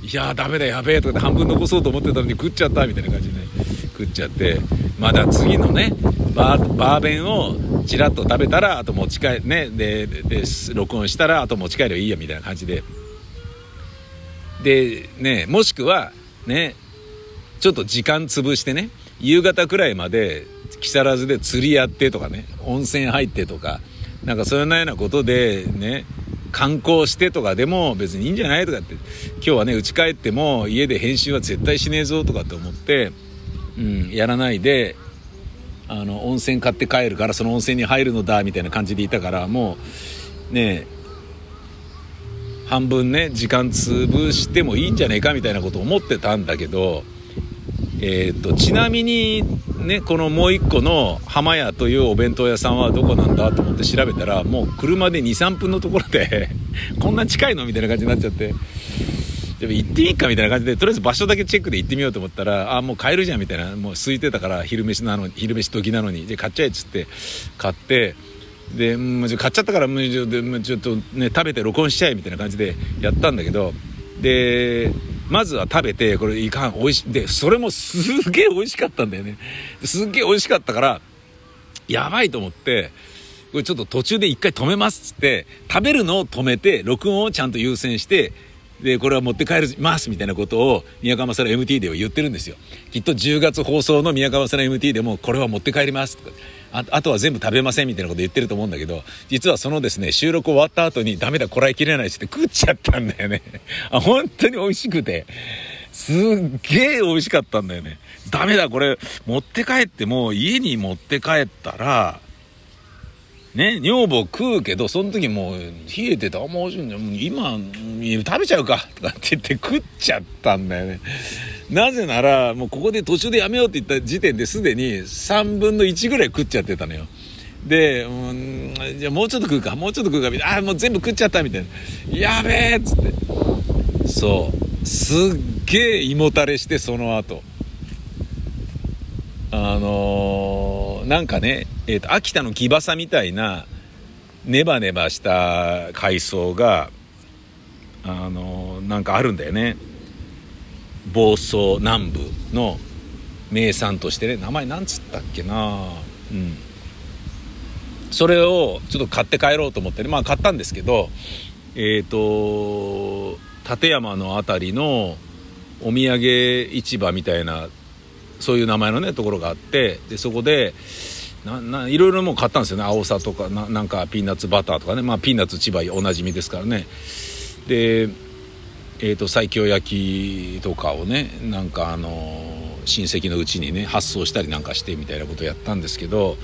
いやーダメだやべえとかで半分残そうと思ってたのに食っちゃったみたいな感じで、ね、食っちゃってまだ次のねバーバーベンをちらっと食べたらあと持ち帰ねでで録音したらあと持ち帰ればいいやみたいな感じで。でねもしくはねちょっと時間潰してね夕方くらいまで木更津で釣りやってとかね温泉入ってとかなんかそんなようなことでね観光してとかでも別にいいんじゃないとかって今日はね家帰っても家で編集は絶対しねえぞとかって思って、うん、やらないであの温泉買って帰るからその温泉に入るのだみたいな感じでいたからもうねえ半分ね時間潰してもいいんじゃねえかみたいなこと思ってたんだけど、えーと、ちなみにねこのもう一個の浜屋というお弁当屋さんはどこなんだと思って調べたらもう車で23分のところで こんな近いのみたいな感じになっちゃって。でも行っていいかみたいな感じでとりあえず場所だけチェックで行ってみようと思ったらあもう買えるじゃんみたいなもう空いてたから昼飯なのに昼飯時なのにで買っちゃえっつって買ってで、もう買っちゃったからもうちょっとね食べて録音しちゃえみたいな感じでやったんだけどでまずは食べてこれいかん美味しいでそれもすげえ美味しかったんだよねすっげえ美味しかったからやばいと思ってこれちょっと途中で一回止めますっつって食べるのを止めて録音をちゃんと優先してで、これは持って帰りますみたいなことを宮川さら MT では言ってるんですよ。きっと10月放送の宮川さら MT でもこれは持って帰りますとか。ああとは全部食べませんみたいなこと言ってると思うんだけど、実はそのですね、収録終わった後にダメだ、こらえきれないって食っちゃったんだよね。あ、本当に美味しくて。すっげえ美味しかったんだよね。ダメだ、これ持って帰っても家に持って帰ったら、ね、女房食うけど、その時もう冷えてて、あ、もう今、食べちゃうかとかって言って食っちゃったんだよね。なぜなら、もうここで途中でやめようって言った時点ですでに3分の1ぐらい食っちゃってたのよ。で、うん、じゃあもうちょっと食うか、もうちょっと食うか、みたいな。あ、もう全部食っちゃった、みたいな。やべえっつって。そう。すっげえ胃もたれして、その後。あのー、なんかね、え、ー、と、秋田の木バみたいな、ネバネバした海藻が、あのー、なんかあるんだよね。房総南部の名産としてね。名前なんつったっけな。うん。それをちょっと買って帰ろうと思ってね。まあ買ったんですけどえっ、ー、と立山の辺りのお土産市場みたいなそういう名前のねところがあってでそこでなないろいろもう買ったんですよね。青さとかななんかピーナッツバターとかね。まあピーナッツ千葉おなじみですからね。でえーと、西京焼きとかをねなんかあの親戚のうちにね発送したりなんかしてみたいなことをやったんですけど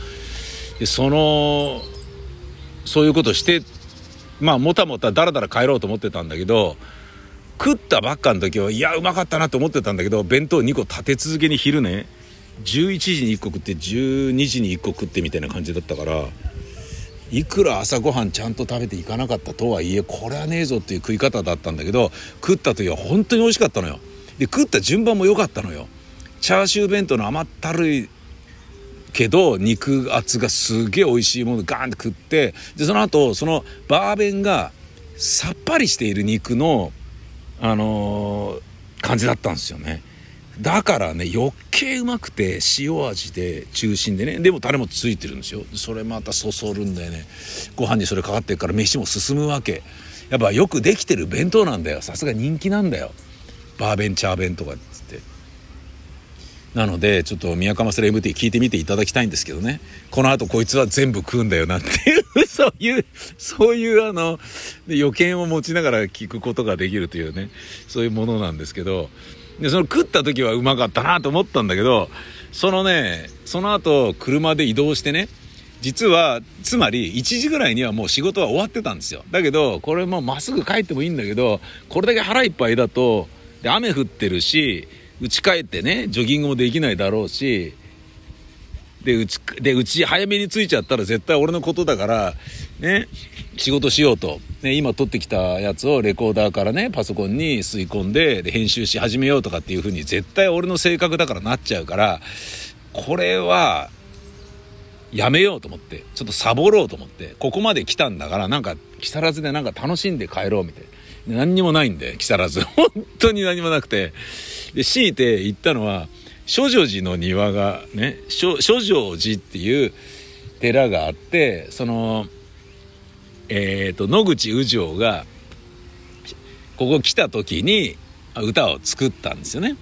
でそのそういうことしてまあもたもただらだら帰ろうと思ってたんだけど食ったばっかの時はいやうまかったなと思ってたんだけど弁当2個立て続けに昼ね11時に1個食って12時に1個食ってみたいな感じだったから。いくら朝ごはんちゃんと食べていかなかったとはいえこれはねえぞっていう食い方だったんだけど食った時は本当に美味しかったのよで食った順番も良かったのよチャーシュー弁当の甘ったるいけど肉厚がすげえ美味しいものガーンって食ってでその後そのバーベンがさっぱりしている肉のあのー、感じだったんですよね。だからね余計うまくて塩味で中心でねでもタレもついてるんですよ。それまたそそるんだよね。ご飯にそれかかってるから飯も進むわけ。やっぱよくできてる弁当なんだよ。さすが人気なんだよ。バーベンチャー弁とかっつって。なのでちょっと宮川セラ MT 聞いてみていただきたいんですけどね。この後こいつは全部食うんだよなっていう そういうそういうあの予見を持ちながら聞くことができるというね。そういうものなんですけど。でその食った時はうまかったなと思ったんだけどそのねその後車で移動してね実はつまり1時ぐらいにはもう仕事は終わってたんですよ。だけどこれもまっすぐ帰ってもいいんだけどこれだけ腹いっぱいだとで雨降ってるし家帰ってねジョギングもできないだろうしでうちでうち早めに着いちゃったら絶対俺のことだからね仕事しようと、ね、今撮ってきたやつをレコーダーからねパソコンに吸い込んでで編集し始めようとかっていう風に絶対俺の性格だからなっちゃうからこれはやめようと思ってちょっとサボろうと思ってここまで来たんだからなんか木更津でなんか楽しんで帰ろうみたいな。何にもないんで木更津。本当に何もなくて。で強いて行ったのは諸女寺の庭がね諸女寺っていう寺があってそのえっ、ー、と野口宇城がここ来た時に歌を作ったんですよね。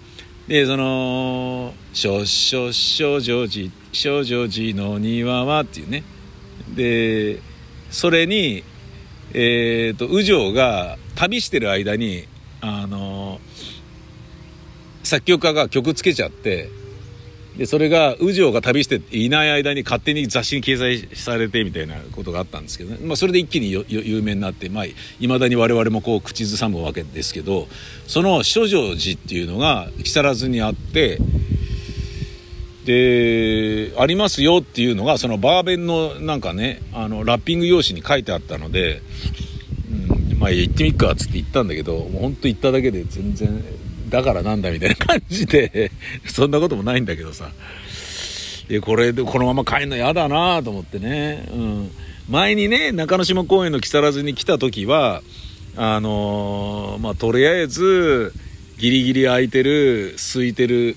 でその「少々少女寺少女寺の庭は」っていうねでそれにえっ、ー、と宇城が旅してる間にあの作曲家が曲つけちゃってでそれが宇城が旅していない間に勝手に雑誌に掲載されてみたいなことがあったんですけどね、まあ、それで一気に有名になっていまあ、未だに我々もこう口ずさむわけですけどその諸城寺っていうのが木更津にあってでありますよっていうのがそのバーベンのなんかねあのラッピング用紙に書いてあったので、うん、まあ行ってみっかっつって行ったんだけどもうほんと行っただけで全然だからなんだみたいな感じで そんなこともないんだけどさ。でこれでこのまま帰るの嫌だなと思ってね、うん、前にね中之島公園の木更津に来た時はあのー、まあとりあえずギリギリ空いてる空いてる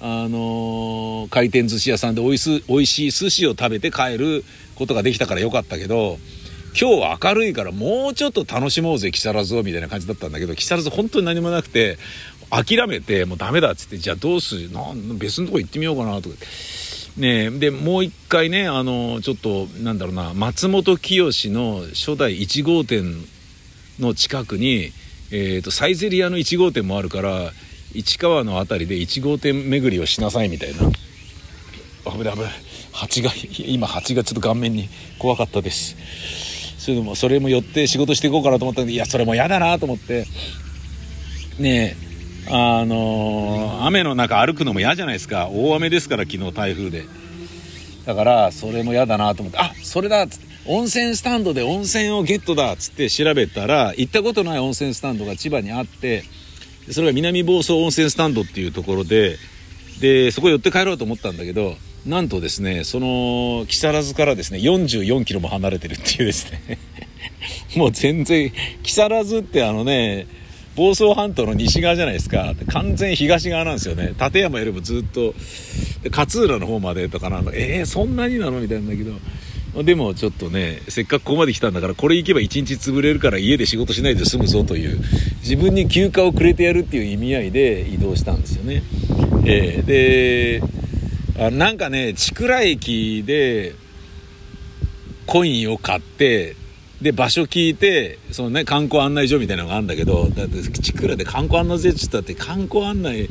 あのー、回転寿司屋さんでおいしおいしい寿司を食べて帰ることができたからよかったけど今日は明るいからもうちょっと楽しもうぜ木更津をみたいな感じだったんだけど木更津本当に何もなくて諦めてもうダメだっつってじゃあどうする？なん別のとこ行ってみようかなとか。ねでもう一回ねあのちょっとなんだろうな松本清の初代1号店の近くに、えーと、サイゼリアの1号店もあるから市川の辺りで1号店巡りをしなさいみたいな。危ない危ない。蜂が今蜂がちょっと顔面に怖かったです。それでもそれも寄って仕事していこうかなと思ったんでいやそれも嫌だなと思って。ねえあの、雨の中歩くのも嫌じゃないですか。大雨ですから昨日台風で。だからそれも嫌だなと思ってあそれだっつって温泉スタンドで温泉をゲットだっつって調べたら行ったことない温泉スタンドが千葉にあってそれが南房総温泉スタンドっていうところででそこ寄って帰ろうと思ったんだけどなんとですねその木更津からですね44キロも離れてるっていうですね。もう全然木更津ってあのね房総半島の西側じゃないですか。完全東側なんですよね。立山よりもずっと勝浦の方までとかな。のえー、そんなになのみたいなんだけど。でもちょっとねせっかくここまで来たんだからこれ行けば1日潰れるから家で仕事しないで済むぞという自分に休暇をくれてやるっていう意味合いで移動したんですよね、えー、であなんかね千倉駅でコインを買ってで、場所聞いて、そのね、観光案内所みたいなのがあるんだけど、だって、ちくらで観光案内所って言ったって、観光案内、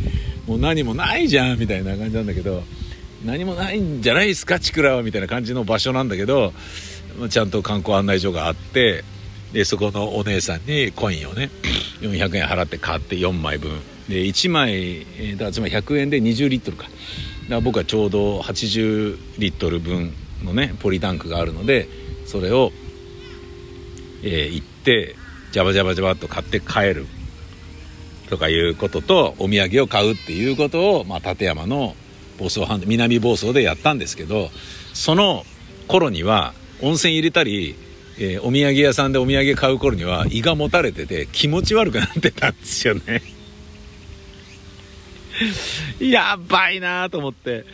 もう何もないじゃん、みたいな感じなんだけど、何もないんじゃないですか、ちくらは、みたいな感じの場所なんだけど、ちゃんと観光案内所があって、で、そこのお姉さんにコインをね、400円払って買って4枚分。で、1枚、だつまり100円で20リットルか。だか僕はちょうど80リットル分のね、ポリタンクがあるので、それをえー、行ってジャバジャバジャバっと買って帰るとかいうこととお土産を買うっていうことを、まあ、立山の房総半南房総でやったんですけどその頃には温泉入れたり、えー、お土産屋さんでお土産買う頃には胃がもたれてて気持ち悪くなってたんですよね。やばいなと思って。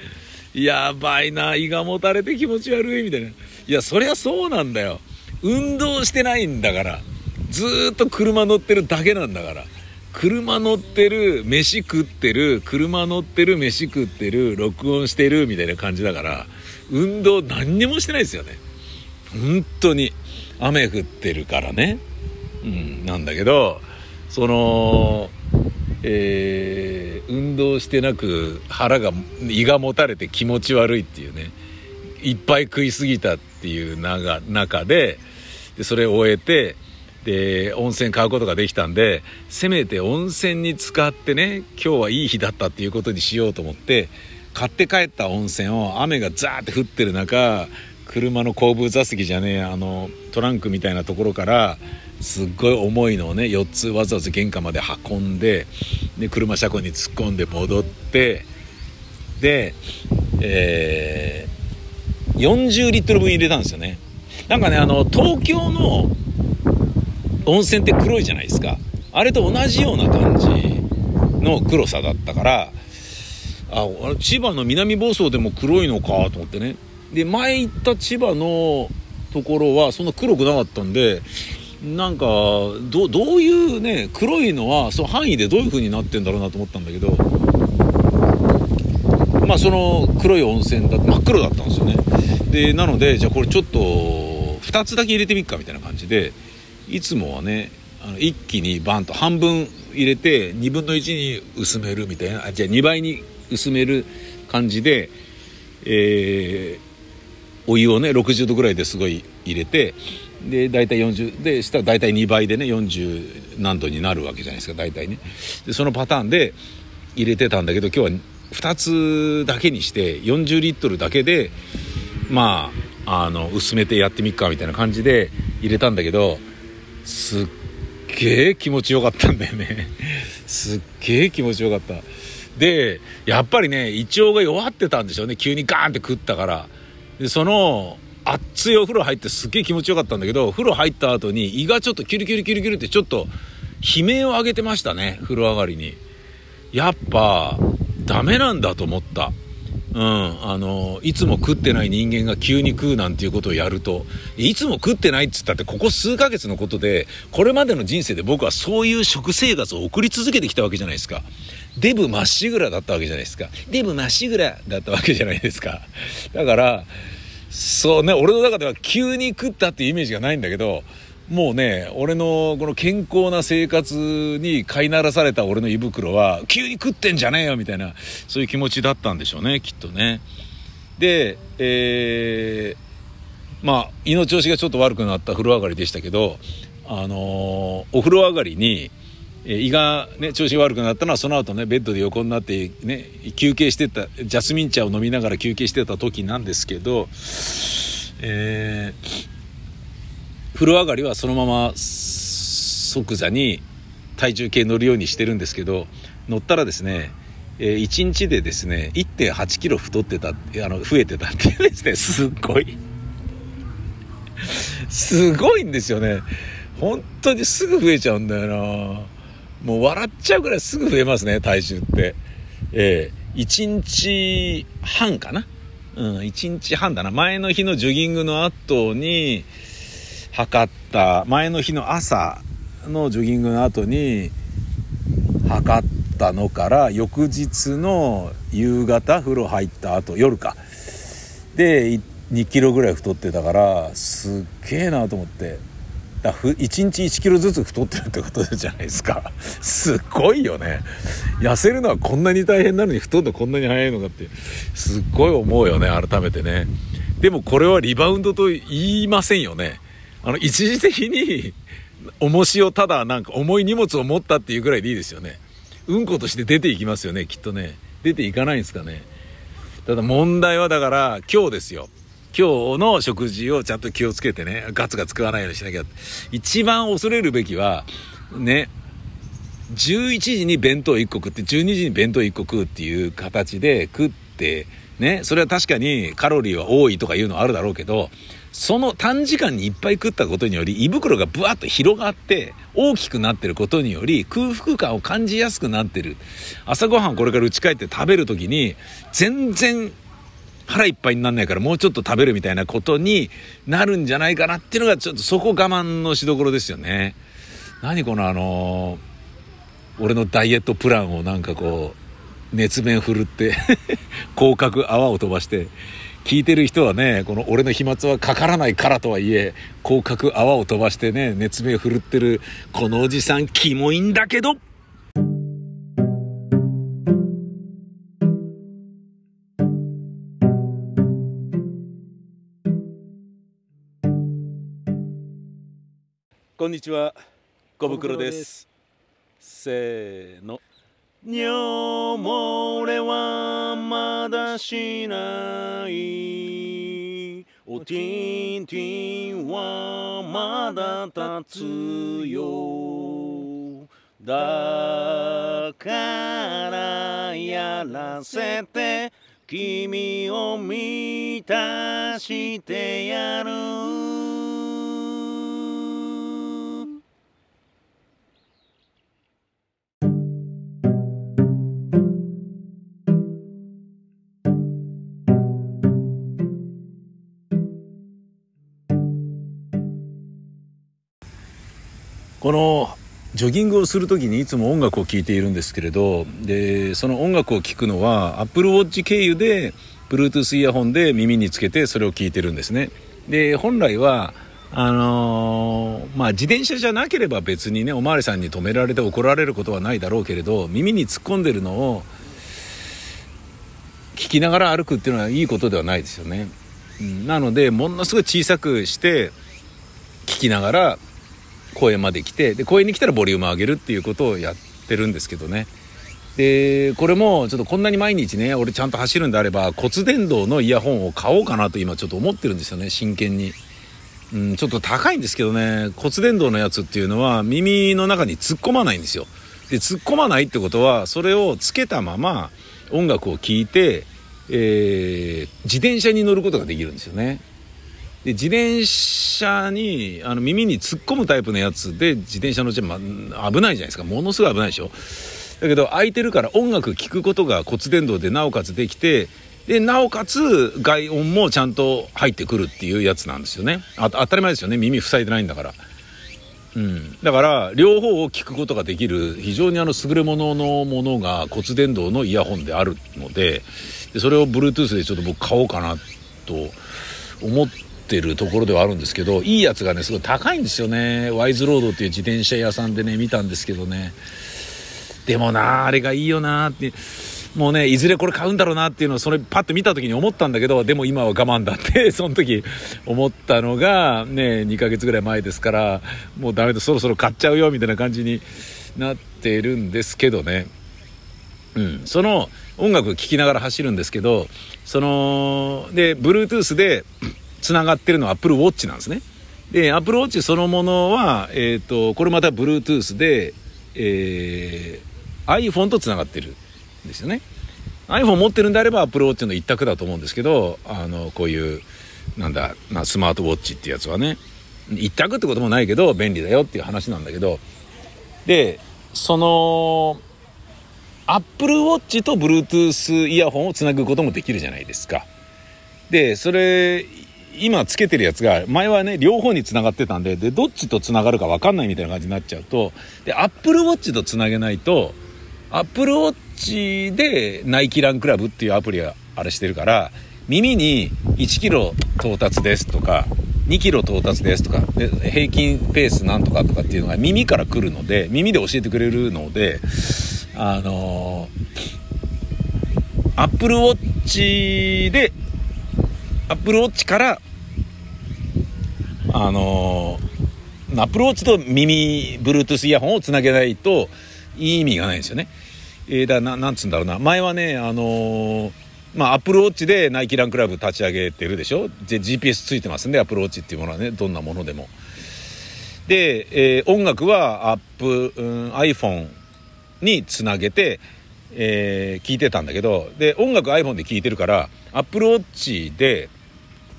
やばいな胃がもたれて気持ち悪いみたいな。いやそりゃそうなんだよ。運動してないんだからずっと車乗ってるだけなんだから車乗ってる、飯食ってる、車乗ってる、飯食ってる、録音してる、みたいな感じだから、運動何にもしてないですよね。本当に。雨降ってるからね。うん、なんだけど、その、えー、運動してなく腹が胃がもたれて気持ち悪いっていうねいっぱい食いすぎたっていう中ででそれを終えてで温泉買うことができたんでせめて温泉に使ってね今日はいい日だったっていうことにしようと思って買って帰った温泉を雨がザーって降ってる中車の後部座席じゃねえあのトランクみたいなところからすっごい重いのをね4つわざわざ玄関まで運んでで車車庫に突っ込んで戻ってで、えー、40リットル分入れたんですよね。なんかねあの東京の温泉って黒いじゃないですか。あれと同じような感じの黒さだったからあ千葉の南房総でも黒いのかと思ってね。で前行った千葉のところはそんな黒くなかったんでなんかどどういうね黒いのはその範囲でどういう風になってんだろうなと思ったんだけどまあその黒い温泉だって真っ黒だったんですよね。でなのでじゃあこれちょっと2つだけ入れてみっかみたいな感じでいつもはねあの一気にバンと半分入れて2分の1に薄めるみたいなあじゃあ2倍に薄める感じで、えー、お湯をね60度ぐらいですごい入れてで大体40でしたら大体2倍でね40何度になるわけじゃないですか大体ね。でそのパターンで入れてたんだけど今日は2つだけにして40リットルだけでまああの薄めてやってみっかみたいな感じで入れたんだけどすっげえ気持ちよかったんだよね。すっげえ気持ちよかった。でやっぱりね胃腸が弱ってたんでしょうね。急にガーンって食ったから。でその熱いお風呂入ってすっげえ気持ちよかったんだけど風呂入った後に胃がちょっとキュルキュルキュルキュルってちょっと悲鳴を上げてましたね。風呂上がりに。やっぱダメなんだと思った。うん、あのいつも食ってない人間が急に食うなんていうことをやるといつも食ってないっつったってここ数ヶ月のことでこれまでの人生で僕はそういう食生活を送り続けてきたわけじゃないですか。デブまっしぐらだったわけじゃないですか。デブまっしぐらだったわけじゃないですか。だからそうね俺の中では急に食ったっていうイメージがないんだけどもうね俺のこの健康な生活に飼いならされた俺の胃袋は急に食ってんじゃねえよみたいなそういう気持ちだったんでしょうねきっとね。でえー、まあ胃の調子がちょっと悪くなった風呂上がりでしたけどあのー、お風呂上がりに胃がね調子が悪くなったのはその後ねベッドで横になってね休憩してたジャスミン茶を飲みながら休憩してた時なんですけどえー、風呂上がりはそのまま即座に体重計乗るようにしてるんですけど乗ったらですねえー、1日でですね1 8キロ太ってたあの増えてたっていうですねすっごいすごいんですよね本当にすぐ増えちゃうんだよなもう笑っちゃうぐらいすぐ増えますね、体重って。えー、1日半かな？うん、1日半だな。前の日のジョギングの後に、測った、前の日の朝のジョギングの後に、測ったのから、翌日の夕方、風呂入った後、夜か。で、2キロぐらい太ってたから、すっげえなと思って。だ1日1キロずつ太ってるってことじゃないですか。すっごいよね。痩せるのはこんなに大変なのに太るのこんなに早いのかってすっごい思うよね改めてね。でもこれはリバウンドと言いませんよね。あの一時的に重しをただなんか重い荷物を持ったっていうぐらいでいいですよね。うんことして出ていきますよねきっとね。出ていかないんですかね。ただ問題はだから今日ですよ。今日の食事をちゃんと気をつけてね、ガツガツ食わないようにしなきゃ。一番恐れるべきは、ね、11時に弁当1個食って、12時に弁当1個食うっていう形で食って、ね、それは確かにカロリーは多いとかいうのはあるだろうけど、その短時間にいっぱい食ったことにより胃袋がブワッと広がって大きくなってることにより空腹感を感じやすくなってる朝ごはんこれから家帰って食べる時に全然腹いっぱいになんないからもうちょっと食べるみたいなことになるんじゃないかなっていうのがちょっとそこ我慢のしどころですよね。何このあの俺のダイエットプランをなんかこう、熱弁振るって 広角泡を飛ばして、聞いてる人はね、この俺の飛沫はかからないからとはいえ、広角泡を飛ばしてね、熱弁振るってる、このおじさんキモいんだけど。こんにちは。小袋です。せーの女漏れはまだしない。おティンティンはまだ立つよ。だからやらせて。君を満たしてやる。このジョギングをする時にいつも音楽を聴いているんですけれどでその音楽を聴くのは Apple Watch 経由で Bluetooth イヤホンで耳につけてそれを聞いてるんですね。で本来はあのー、まあ自転車じゃなければ別にねおまわりさんに止められて怒られることはないだろうけれど耳に突っ込んでるのを聞きながら歩くっていうのはいいことではないですよね、うん、なのでものすごい小さくして聞きながら公園まで来てで公園に来たらボリューム上げるっていうことをやってるんですけどね。でこれもちょっとこんなに毎日ね俺ちゃんと走るんであれば骨伝導のイヤホンを買おうかなと今ちょっと思ってるんですよね真剣に。うん、ちょっと高いんですけどね骨伝導のやつっていうのは耳の中に突っ込まないんですよ。で突っ込まないってことはそれをつけたまま音楽を聴いて、えー、自転車に乗ることができるんですよね。で自転車にあの耳に突っ込むタイプのやつで自転車乗っち、ま、危ないじゃないですか。ものすごい危ないでしょ。だけど空いてるから音楽聴くことが骨伝導でなおかつできてでなおかつ外音もちゃんと入ってくるっていうやつなんですよね。あ当たり前ですよね。耳塞いでないんだから。うん、だから両方を聞くことができる非常にあの優れもののものが骨伝導のイヤホンであるのででそれを Bluetooth でちょっと僕買おうかなと思っってるところではあるんですけどいいやつがねすごい高いんですよね。ワイズロードっていう自転車屋さんでね見たんですけどね。でもなあれがいいよなって。もうねいずれこれ買うんだろうなっていうのをそれパッと見た時に思ったんだけどでも今は我慢だって その時思ったのがね2ヶ月ぐらい前ですからもうダメだそろそろ買っちゃうよみたいな感じになってるんですけどね。うん、その音楽聴きながら走るんですけどそので Bluetooth でつながってるのは Apple Watch なんですね。で、Apple Watch そのものは、えっ、ー、と、これまた Bluetooth で、えー、iPhone とつながってるんですよね。iPhone 持ってるんであれば Apple Watch の一択だと思うんですけど、あの、こういう、なんだ、まあ、スマートウォッチってやつはね、一択ってこともないけど、便利だよっていう話なんだけど、で、その、Apple Watch と Bluetooth イヤホンをつなぐこともできるじゃないですか。で、それ、今つけてるやつが前はね両方につながってたんででどっちとつながるか分かんないみたいな感じになっちゃうとでアップルウォッチとつなげないとアップルウォッチでナイキランクラブっていうアプリがあれしてるから耳に1キロ到達ですとか2キロ到達ですとかで平均ペースなんとかとかっていうのが耳から来るので耳で教えてくれるのであのアップルウォッチでアップルウォッチからあのアプルウォッチと耳 Bluetooth イヤホンをつなげないといい意味がないんですよね。えー、だななんつうんだろうな前はねあのー、まあアップルウォッチでナイキランクラブ立ち上げてるでしょ？で GPS ついてますんでアプルウォッチっていうものはねどんなものでも。で、えー、音楽はアップ、うん、iPhone につなげて、えー、聞いてたんだけどで音楽 iPhone で聞いてるからアップルウォッチで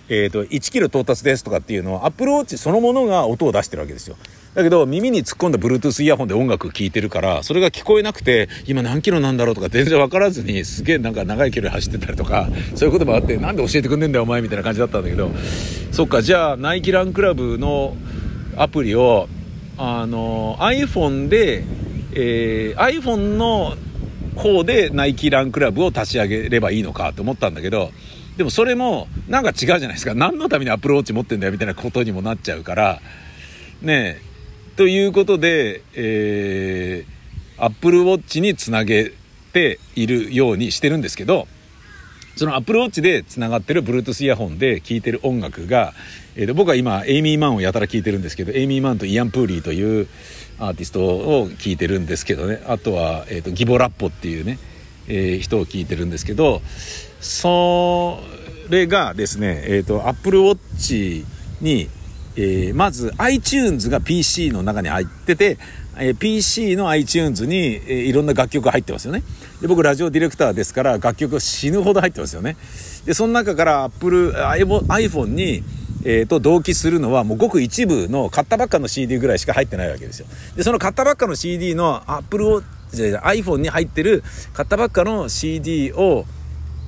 えっ、ー、と、1キロ到達ですとかっていうのは、アップルウォッチそのものが音を出してるわけですよ。だけど、耳に突っ込んだ Bluetooth イヤホンで音楽聴いてるから、それが聞こえなくて、今何キロなんだろうとか全然わからずに、すげえなんか長い距離走ってたりとか、そういうこともあって、なんで教えてくんねえんだよお前みたいな感じだったんだけど、そっか、じゃあ、ナイキランクラブのアプリを、あの、iPhone で、えー、iPhone の方でナイキランクラブを立ち上げればいいのかと思ったんだけど、でもそれもなんか違うじゃないですか。何のためにアップルウォッチ持ってんだよみたいなことにもなっちゃうから、ねえ、ということで、えー、アップルウォッチにつなげているようにしてるんですけど、そのアップルウォッチで繋がってる Bluetooth イヤホンで聴いてる音楽が、えー、と僕は今エイミー・マンをやたら聴いてるんですけどエイミー・マンとイアン・プーリーというアーティストを聴いてるんですけどね。あとは、えー、とギボラッポっていうね、えー、人を聴いてるんですけどそれがですね、えーと、アップルウォッチに、えー、まず iTunes が PC の中に入ってて、えー、PC の iTunes に、えー、いろんな楽曲が入ってますよね。で僕ラジオディレクターですから楽曲死ぬほど入ってますよね。でその中から Apple iPhone にえー、と同期するのはもうごく一部の買ったばっかの CD ぐらいしか入ってないわけですよ。でその買ったばっかの CD の Apple を iPhone に入ってる買ったばっかの CD を、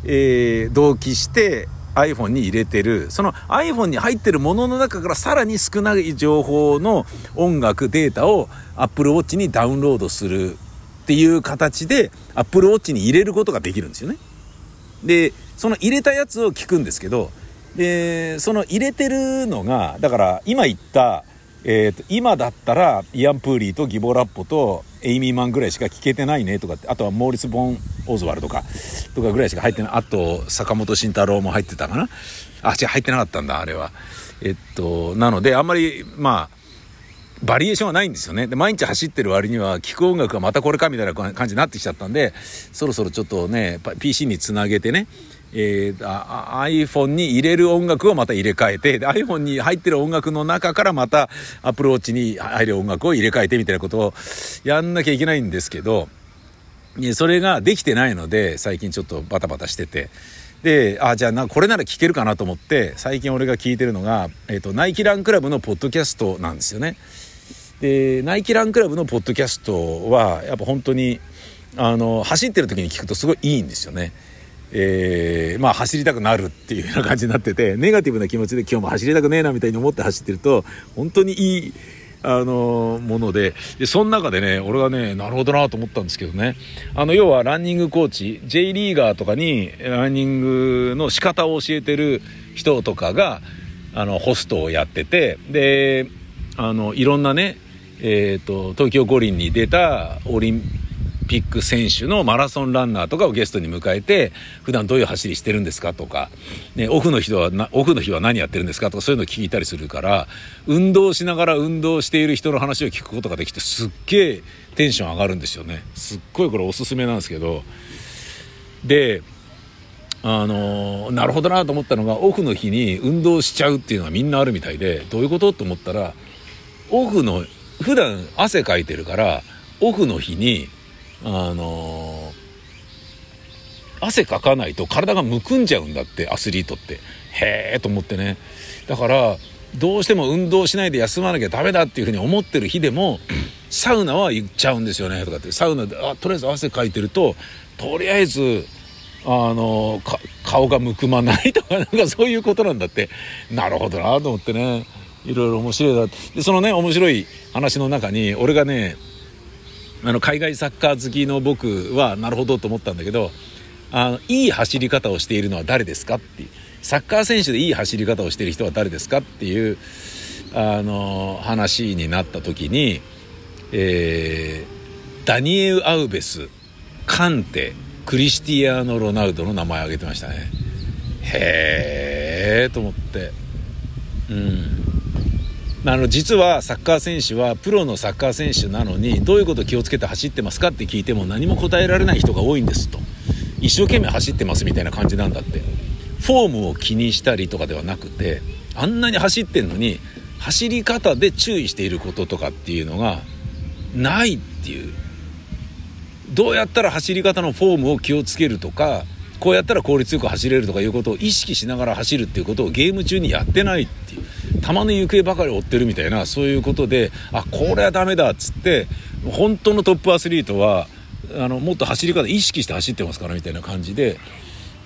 えー、同期して iPhone に入れてるその iPhone に入ってるものの中からさらに少ない情報の音楽データを Apple Watch にダウンロードするっていう形で Apple Watch に入れることができるんですよね。でその入れたやつを聞くんですけどでその入れてるのがだから今言った、えーと、今だったらイアン・プーリーとギボラッポとエイミー・マンぐらいしか聞けてないねとかあとはモーリス・ボン・オズワルとかとかぐらいしか入ってない。あと坂本慎太郎も入ってたかな。あ違う入ってなかったんだあれは。えっとなのであんまりまあバリエーションはないんですよね。で、毎日走ってる割には、聴く音楽がまたこれかみたいな感じになってきちゃったんで、そろそろちょっとね、PC につなげてね、えー、iPhone に入れる音楽をまた入れ替えて、iPhone に入ってる音楽の中からまたアプローチに入る音楽を入れ替えてみたいなことをやんなきゃいけないんですけど、それができてないので、最近ちょっとバタバタしてて。で、あ、じゃあな、これなら聞けるかなと思って、最近俺が聞いてるのが、えっ、ー、と、ナイキランクラブのポッドキャストなんですよね。で、ナイキランクラブのポッドキャストは、やっぱ本当に、あの、走ってる時に聞くとすごいいいんですよね。えー、まあ走りたくなるっていうような感じになってて、ネガティブな気持ちで今日も走りたくねえなみたいに思って走ってると、本当にいい、あのものででその中でね俺はねなるほどなと思ったんですけどね。あの要はランニングコーチ J リーガーとかにランニングの仕方を教えてる人とかがあのホストをやっててであのいろんなねえーと東京五輪に出たオリンピック選手のマラソンランナーとかをゲストに迎えて、普段どういう走りしてるんですかとか、ね、オフの日はな、オフの日は何やってるんですかとかそういうのを聞いたりするから、運動しながら運動している人の話を聞くことができて、すっげえテンション上がるんですよね。すっごいこれおすすめなんですけど、で、あのなるほどなと思ったのがオフの日に運動しちゃうっていうのはみんなあるみたいでどういうことと思ったらオフの普段汗かいてるからオフの日にあの汗かかないと体がむくんじゃうんだってアスリートって。へえと思ってね。だからどうしても運動しないで休まなきゃダメだっていうふうに思ってる日でも サウナは行っちゃうんですよね。とかって。サウナであとりあえず汗かいてるととりあえずあの顔がむくまない とかなんかそういうことなんだって。なるほどなと思ってね。いろいろ面白いな。でそのね面白い話の中に俺がねあの海外サッカー好きの僕はなるほどと思ったんだけどあのいい走り方をしているのは誰ですかっていう。サッカー選手でいい走り方をしている人は誰ですかっていうあの話になった時に、えー、ダニエル・アウベスカンテクリスティアーノ・ロナウドの名前を挙げてましたね。へえと思って。うん。あの実はサッカー選手はプロのサッカー選手なのにどういうこと気をつけて走ってますかって聞いても何も答えられない人が多いんですと。一生懸命走ってますみたいな感じなんだって。フォームを気にしたりとかではなくてあんなに走ってんのに走り方で注意していることとかっていうのがないっていう。どうやったら走り方のフォームを気をつけるとかこうやったら効率よく走れるとかいうことを意識しながら走るっていうことをゲーム中にやってないっていう。球の行方ばかり追ってるみたいなそういうことであこれはダメだっつって本当のトップアスリートはあのもっと走り方意識して走ってますからみたいな感じで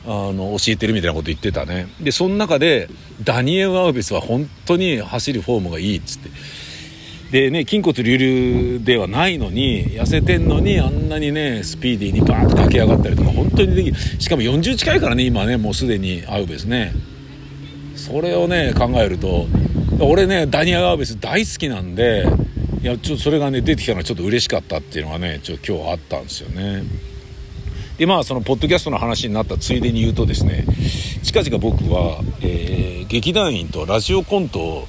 あの教えてるみたいなこと言ってたね。でその中でダニエル・アウベスは本当に走るフォームがいいっつって。でね筋骨隆々ではないのに痩せてんのにあんなにねスピーディーにバーッと駆け上がったりとか本当にできる。しかも40近いからね今ねもうすでにアウベスね。それをね考えると俺ねダニア・アウベス大好きなんでいやちょそれがね出てきたのはちょっと嬉しかったっていうのがねちょ今日あったんですよね。でまあそのポッドキャストの話になったついでに言うとですね近々僕は、えー、劇団員とラジオコント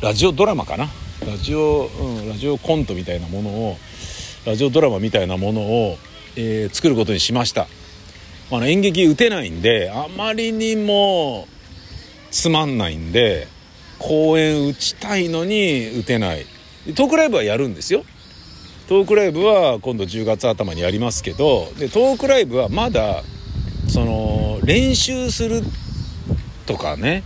ラジオドラマかな？ラジオ、うん、ラジオコントみたいなものをラジオドラマみたいなものを、えー、作ることにしました、まあ演劇打てないんであまりにもつまんないんで公演打ちたいのに打てない。トークライブはやるんですよ。トークライブは今度10月頭にやりますけどでトークライブはまだその練習するとかね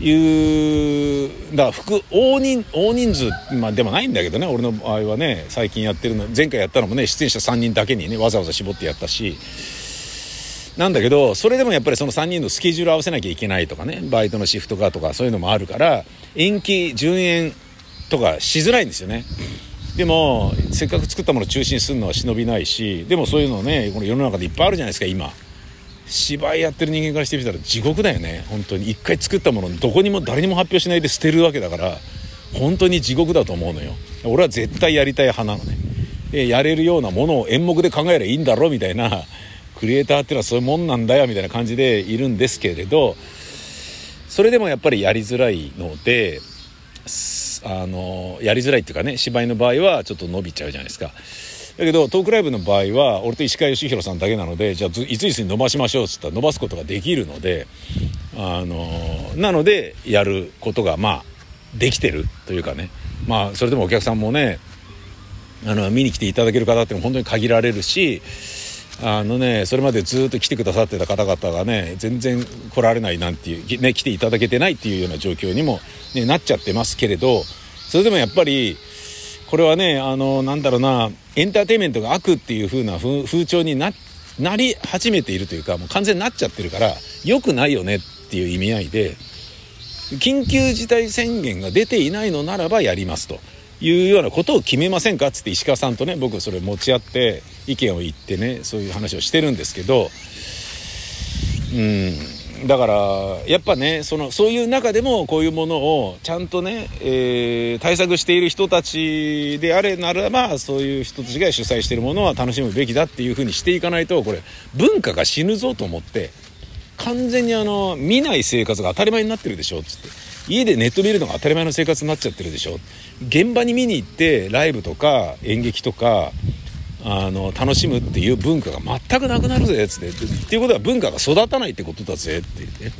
いうだから服大人大人数、まあ、でもないんだけどね俺の場合はね最近やってるの前回やったのもね出演者3人だけにねわざわざ絞ってやったし。なんだけどそれでもやっぱりその3人のスケジュール合わせなきゃいけないとかねバイトのシフトがとかそういうのもあるから延期順延とかしづらいんですよね。でもせっかく作ったものを中心するのは忍びないしでもそういうのねこの世の中でいっぱいあるじゃないですか今。芝居やってる人間からしてみたら地獄だよね本当に一回作ったものどこにも誰にも発表しないで捨てるわけだから本当に地獄だと思うのよ俺は絶対やりたい派なのねやれるようなものを演目で考えればいいんだろみたいなクリエイターっていうのはそういうもんなんだよみたいな感じでいるんですけれどそれでもやっぱりやりづらいのであのやりづらいっていうかね芝居の場合はちょっと伸びちゃうじゃないですか。だけどトークライブの場合は俺と石川義弘さんだけなのでじゃあいついつに伸ばしましょうっつったら伸ばすことができるのであのなのでやることがまあできてるというかねまあそれでもお客さんもねあの見に来ていただける方っていうのは本当に限られるしあのねそれまでずっと来てくださってた方々がね全然来られないなんていう、ね、来ていただけてないっていうような状況にも、ね、なっちゃってますけれどそれでもやっぱりこれはねあのなんだろうなエンターテインメントが悪っていう風な風潮になり始めているというかもう完全になっちゃってるから良くないよねっていう意味合いで緊急事態宣言が出ていないのならばやりますというようなことを決めませんかっつって石川さんとね僕それ持ち合って意見を言ってねそういう話をしてるんですけどうん。だからやっぱねそのそういう中でもこういうものをちゃんとね、えー、対策している人たちであれならばそういう人たちが主催してるものは楽しむべきだっていうふうにしていかないとこれ文化が死ぬぞと思って完全にあの見ない生活が当たり前になってるでしょっつって。家でネット見るのが当たり前の生活になっちゃってるでしょ。現場に見に行ってライブとか演劇とかあの楽しむっていう文化が全くなくなるぜっつって。っていうことは文化が育たないってことだぜってね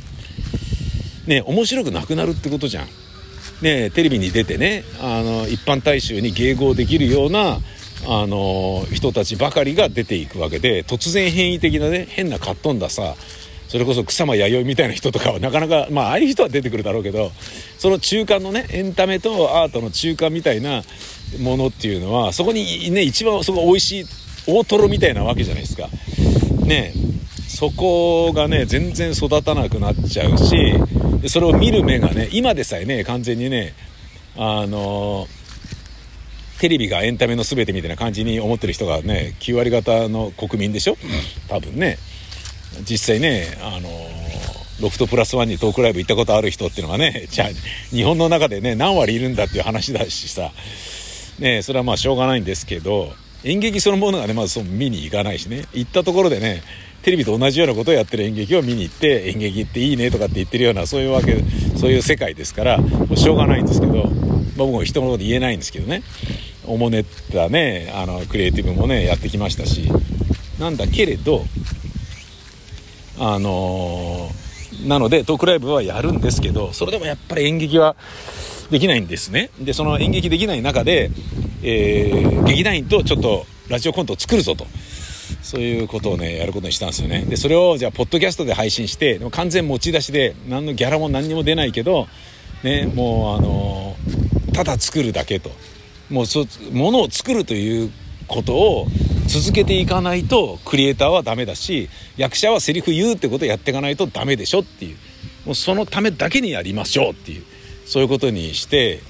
ね面白くなくなるってことじゃん。ねテレビに出てねあの一般大衆に迎合できるようなあの人たちばかりが出ていくわけで突然変異的なね変なかっ飛んださそれこそ草間弥生みたいな人とかはなかなかまあああいう人は出てくるだろうけどその中間のねエンタメとアートの中間みたいなものっていうのはそこにね一番そこ美味しい大トロみたいなわけじゃないですか。ねそこがね全然育たなくなっちゃうしそれを見る目がね今でさえね完全にねあのテレビがエンタメの全てみたいな感じに思ってる人がね9割方の国民でしょ？多分ね。実際ねあのロフトプラスワンにトークライブ行ったことある人っていうのはねじゃあ日本の中でね何割いるんだっていう話だしさ。ねそれはまあしょうがないんですけど演劇そのものがねまずその見に行かないしね。行ったところでねテレビと同じようなことをやってる演劇を見に行って演劇っていいねとかって言ってるようなそういうわけそういう世界ですからもうしょうがないんですけど、まあ、僕も人のこと言えないんですけどね。おもねったねあのクリエイティブもねやってきましたし。なんだけれどあのー、なのでトークライブはやるんですけどそれでもやっぱり演劇はできないんですね。でその演劇できない中で、えー、劇団員とちょっとラジオコントを作るぞと。そういうことをねやることにしたんですよね。でそれをじゃあポッドキャストで配信してでも完全持ち出しで何のギャラも何にも出ないけどねもうあのただ作るだけと。もうそものを作るということを続けていかないとクリエイターはダメだし役者はセリフ言うってことをやっていかないとダメでしょっていう。もうそのためだけにやりましょうっていう。そういうことにして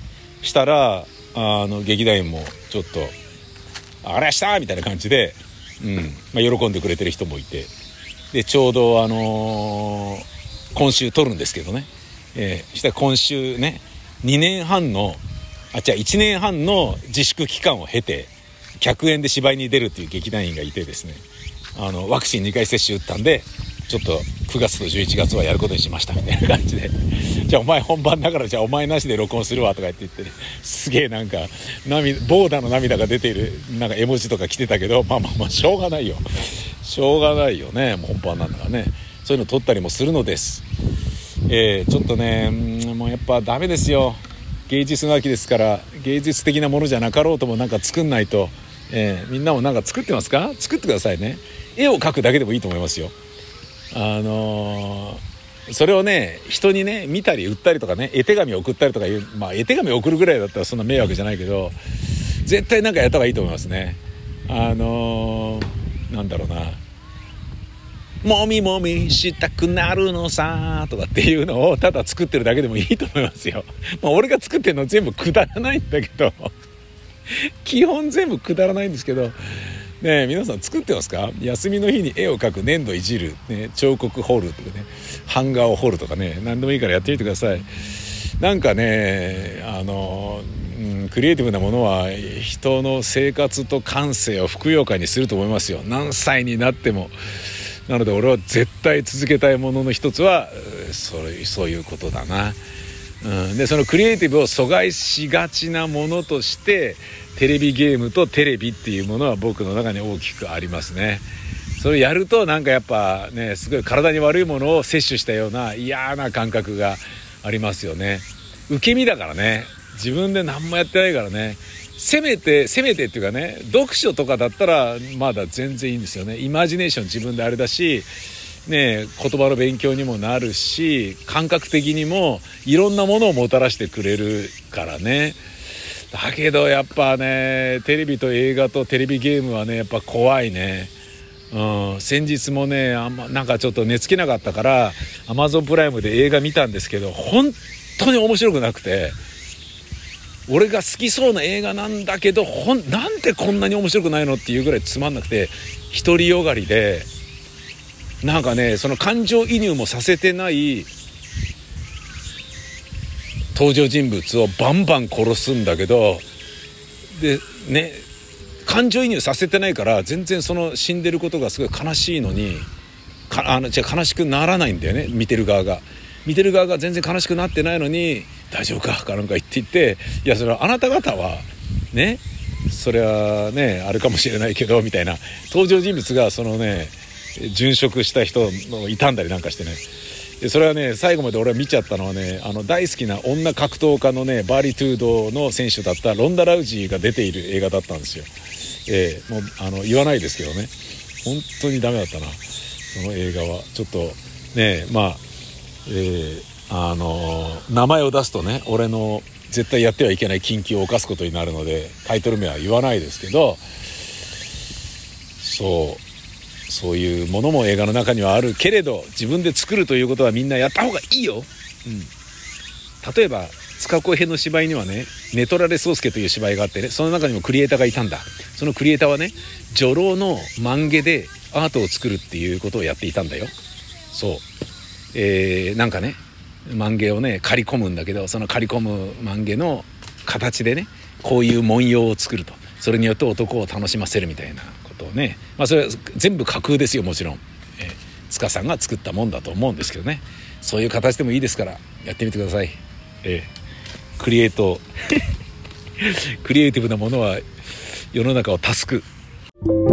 したらあの劇団員もちょっと「あれした!」みたいな感じで、うんまあ、喜んでくれてる人もいてでちょうどあのー、今週撮るんですけどね、えー、したら今週ね2年半のあ違う1年半の自粛期間を経て100円で芝居に出るっていう劇団員がいてですねあのワクチン2回接種打ったんでちょっと9月と11月はやることにしましたみたいな感じで。じゃあお前本番だからじゃあお前なしで録音するわとか言って言って、ね、すげえなんか涙ボーダーの涙が出ているなんか絵文字とか来てたけどまあまあまあしょうがないよ。しょうがないよね本番なんだからね。そういうの撮ったりもするのです。えー、ちょっとねもうやっぱダメですよ。芸術の秋ですから芸術的なものじゃなかろうともなんか作んないと、えー、みんなもなんか作ってますか？作ってくださいね。絵を描くだけでもいいと思いますよ。あのー、それをね人にね見たり売ったりとかね絵手紙送ったりとかいうまあ絵手紙送るぐらいだったらそんな迷惑じゃないけど絶対なんかやった方がいいと思いますね。あのー、なんだろうな。もみもみしたくなるのさとかっていうのをただ作ってるだけでもいいと思いますよ。まあ、俺が作ってるの全部くだらないんだけど。基本全部くだらないんですけどね皆さん作ってますか？休みの日に絵を描く粘土いじる、ね、彫刻彫るとかね。版画を彫るとかね。何でもいいからやってみてください。なんかねあの、うん、クリエイティブなものは人の生活と感性をふくよかにすると思いますよ。何歳になっても。なので俺は絶対続けたいものの一つはそれそういうことだな。うん、でそのクリエイティブを阻害しがちなものとしてテレビゲームとテレビっていうものは僕の中に大きくありますね。それやるとなんかやっぱねすごい体に悪いものを摂取したような嫌な感覚がありますよね。受け身だからね。自分で何もやってないからね。せめてせめてっていうかね読書とかだったらまだ全然いいんですよね。イマジネーション自分であれだしね、言葉の勉強にもなるし感覚的にもいろんなものをもたらしてくれるからねだけどやっぱねテレビと映画とテレビゲームはねやっぱ怖いね。うん、先日もねあんまなんかちょっと寝つけなかったからアマゾンプライムで映画見たんですけど本当に面白くなくて俺が好きそうな映画なんだけどほんなんでこんなに面白くないのっていうぐらいつまんなくて独りよがりでなんかねその感情移入もさせてない登場人物をバンバン殺すんだけどでね感情移入させてないから全然その死んでることがすごい悲しいのにかあのじゃ悲しくならないんだよね見てる側が。見てる側が全然悲しくなってないのに「大丈夫か?」かなんか言って言って「いやそれはあなた方はねそれはねあるかもしれないけど」みたいな登場人物がそのね殉職した人の傷んだりなんかしてね。でそれはね最後まで俺は見ちゃったのはねあの大好きな女格闘家のねバーリトゥードの選手だったロンダ・ラウジーが出ている映画だったんですよ、えー、もうあの言わないですけどね。本当にダメだったなその映画は。ちょっとねまあえー、あの名前を出すとね俺の絶対やってはいけない緊急を犯すことになるのでタイトル名は言わないですけどそう。そういうものも映画の中にはあるけれど自分で作るということはみんなやった方がいいよ、うん、例えば塚越編の芝居にはねネトラレ宗介という芝居があってねその中にもクリエイターがいたんだ。そのクリエイターはね女郎の漫画でアートを作るっていうことをやっていたんだよ。そう。えー、なんかね漫画をね刈り込むんだけどその刈り込む漫画の形でねこういう文様を作ると。それによって男を楽しませるみたいな。とね、まあ、それは全部架空ですよもちろん、えー、塚さんが作ったもんだと思うんですけどね。そういう形でもいいですからやってみてください、えー、クリエイトクリエイティブなものは世の中を助く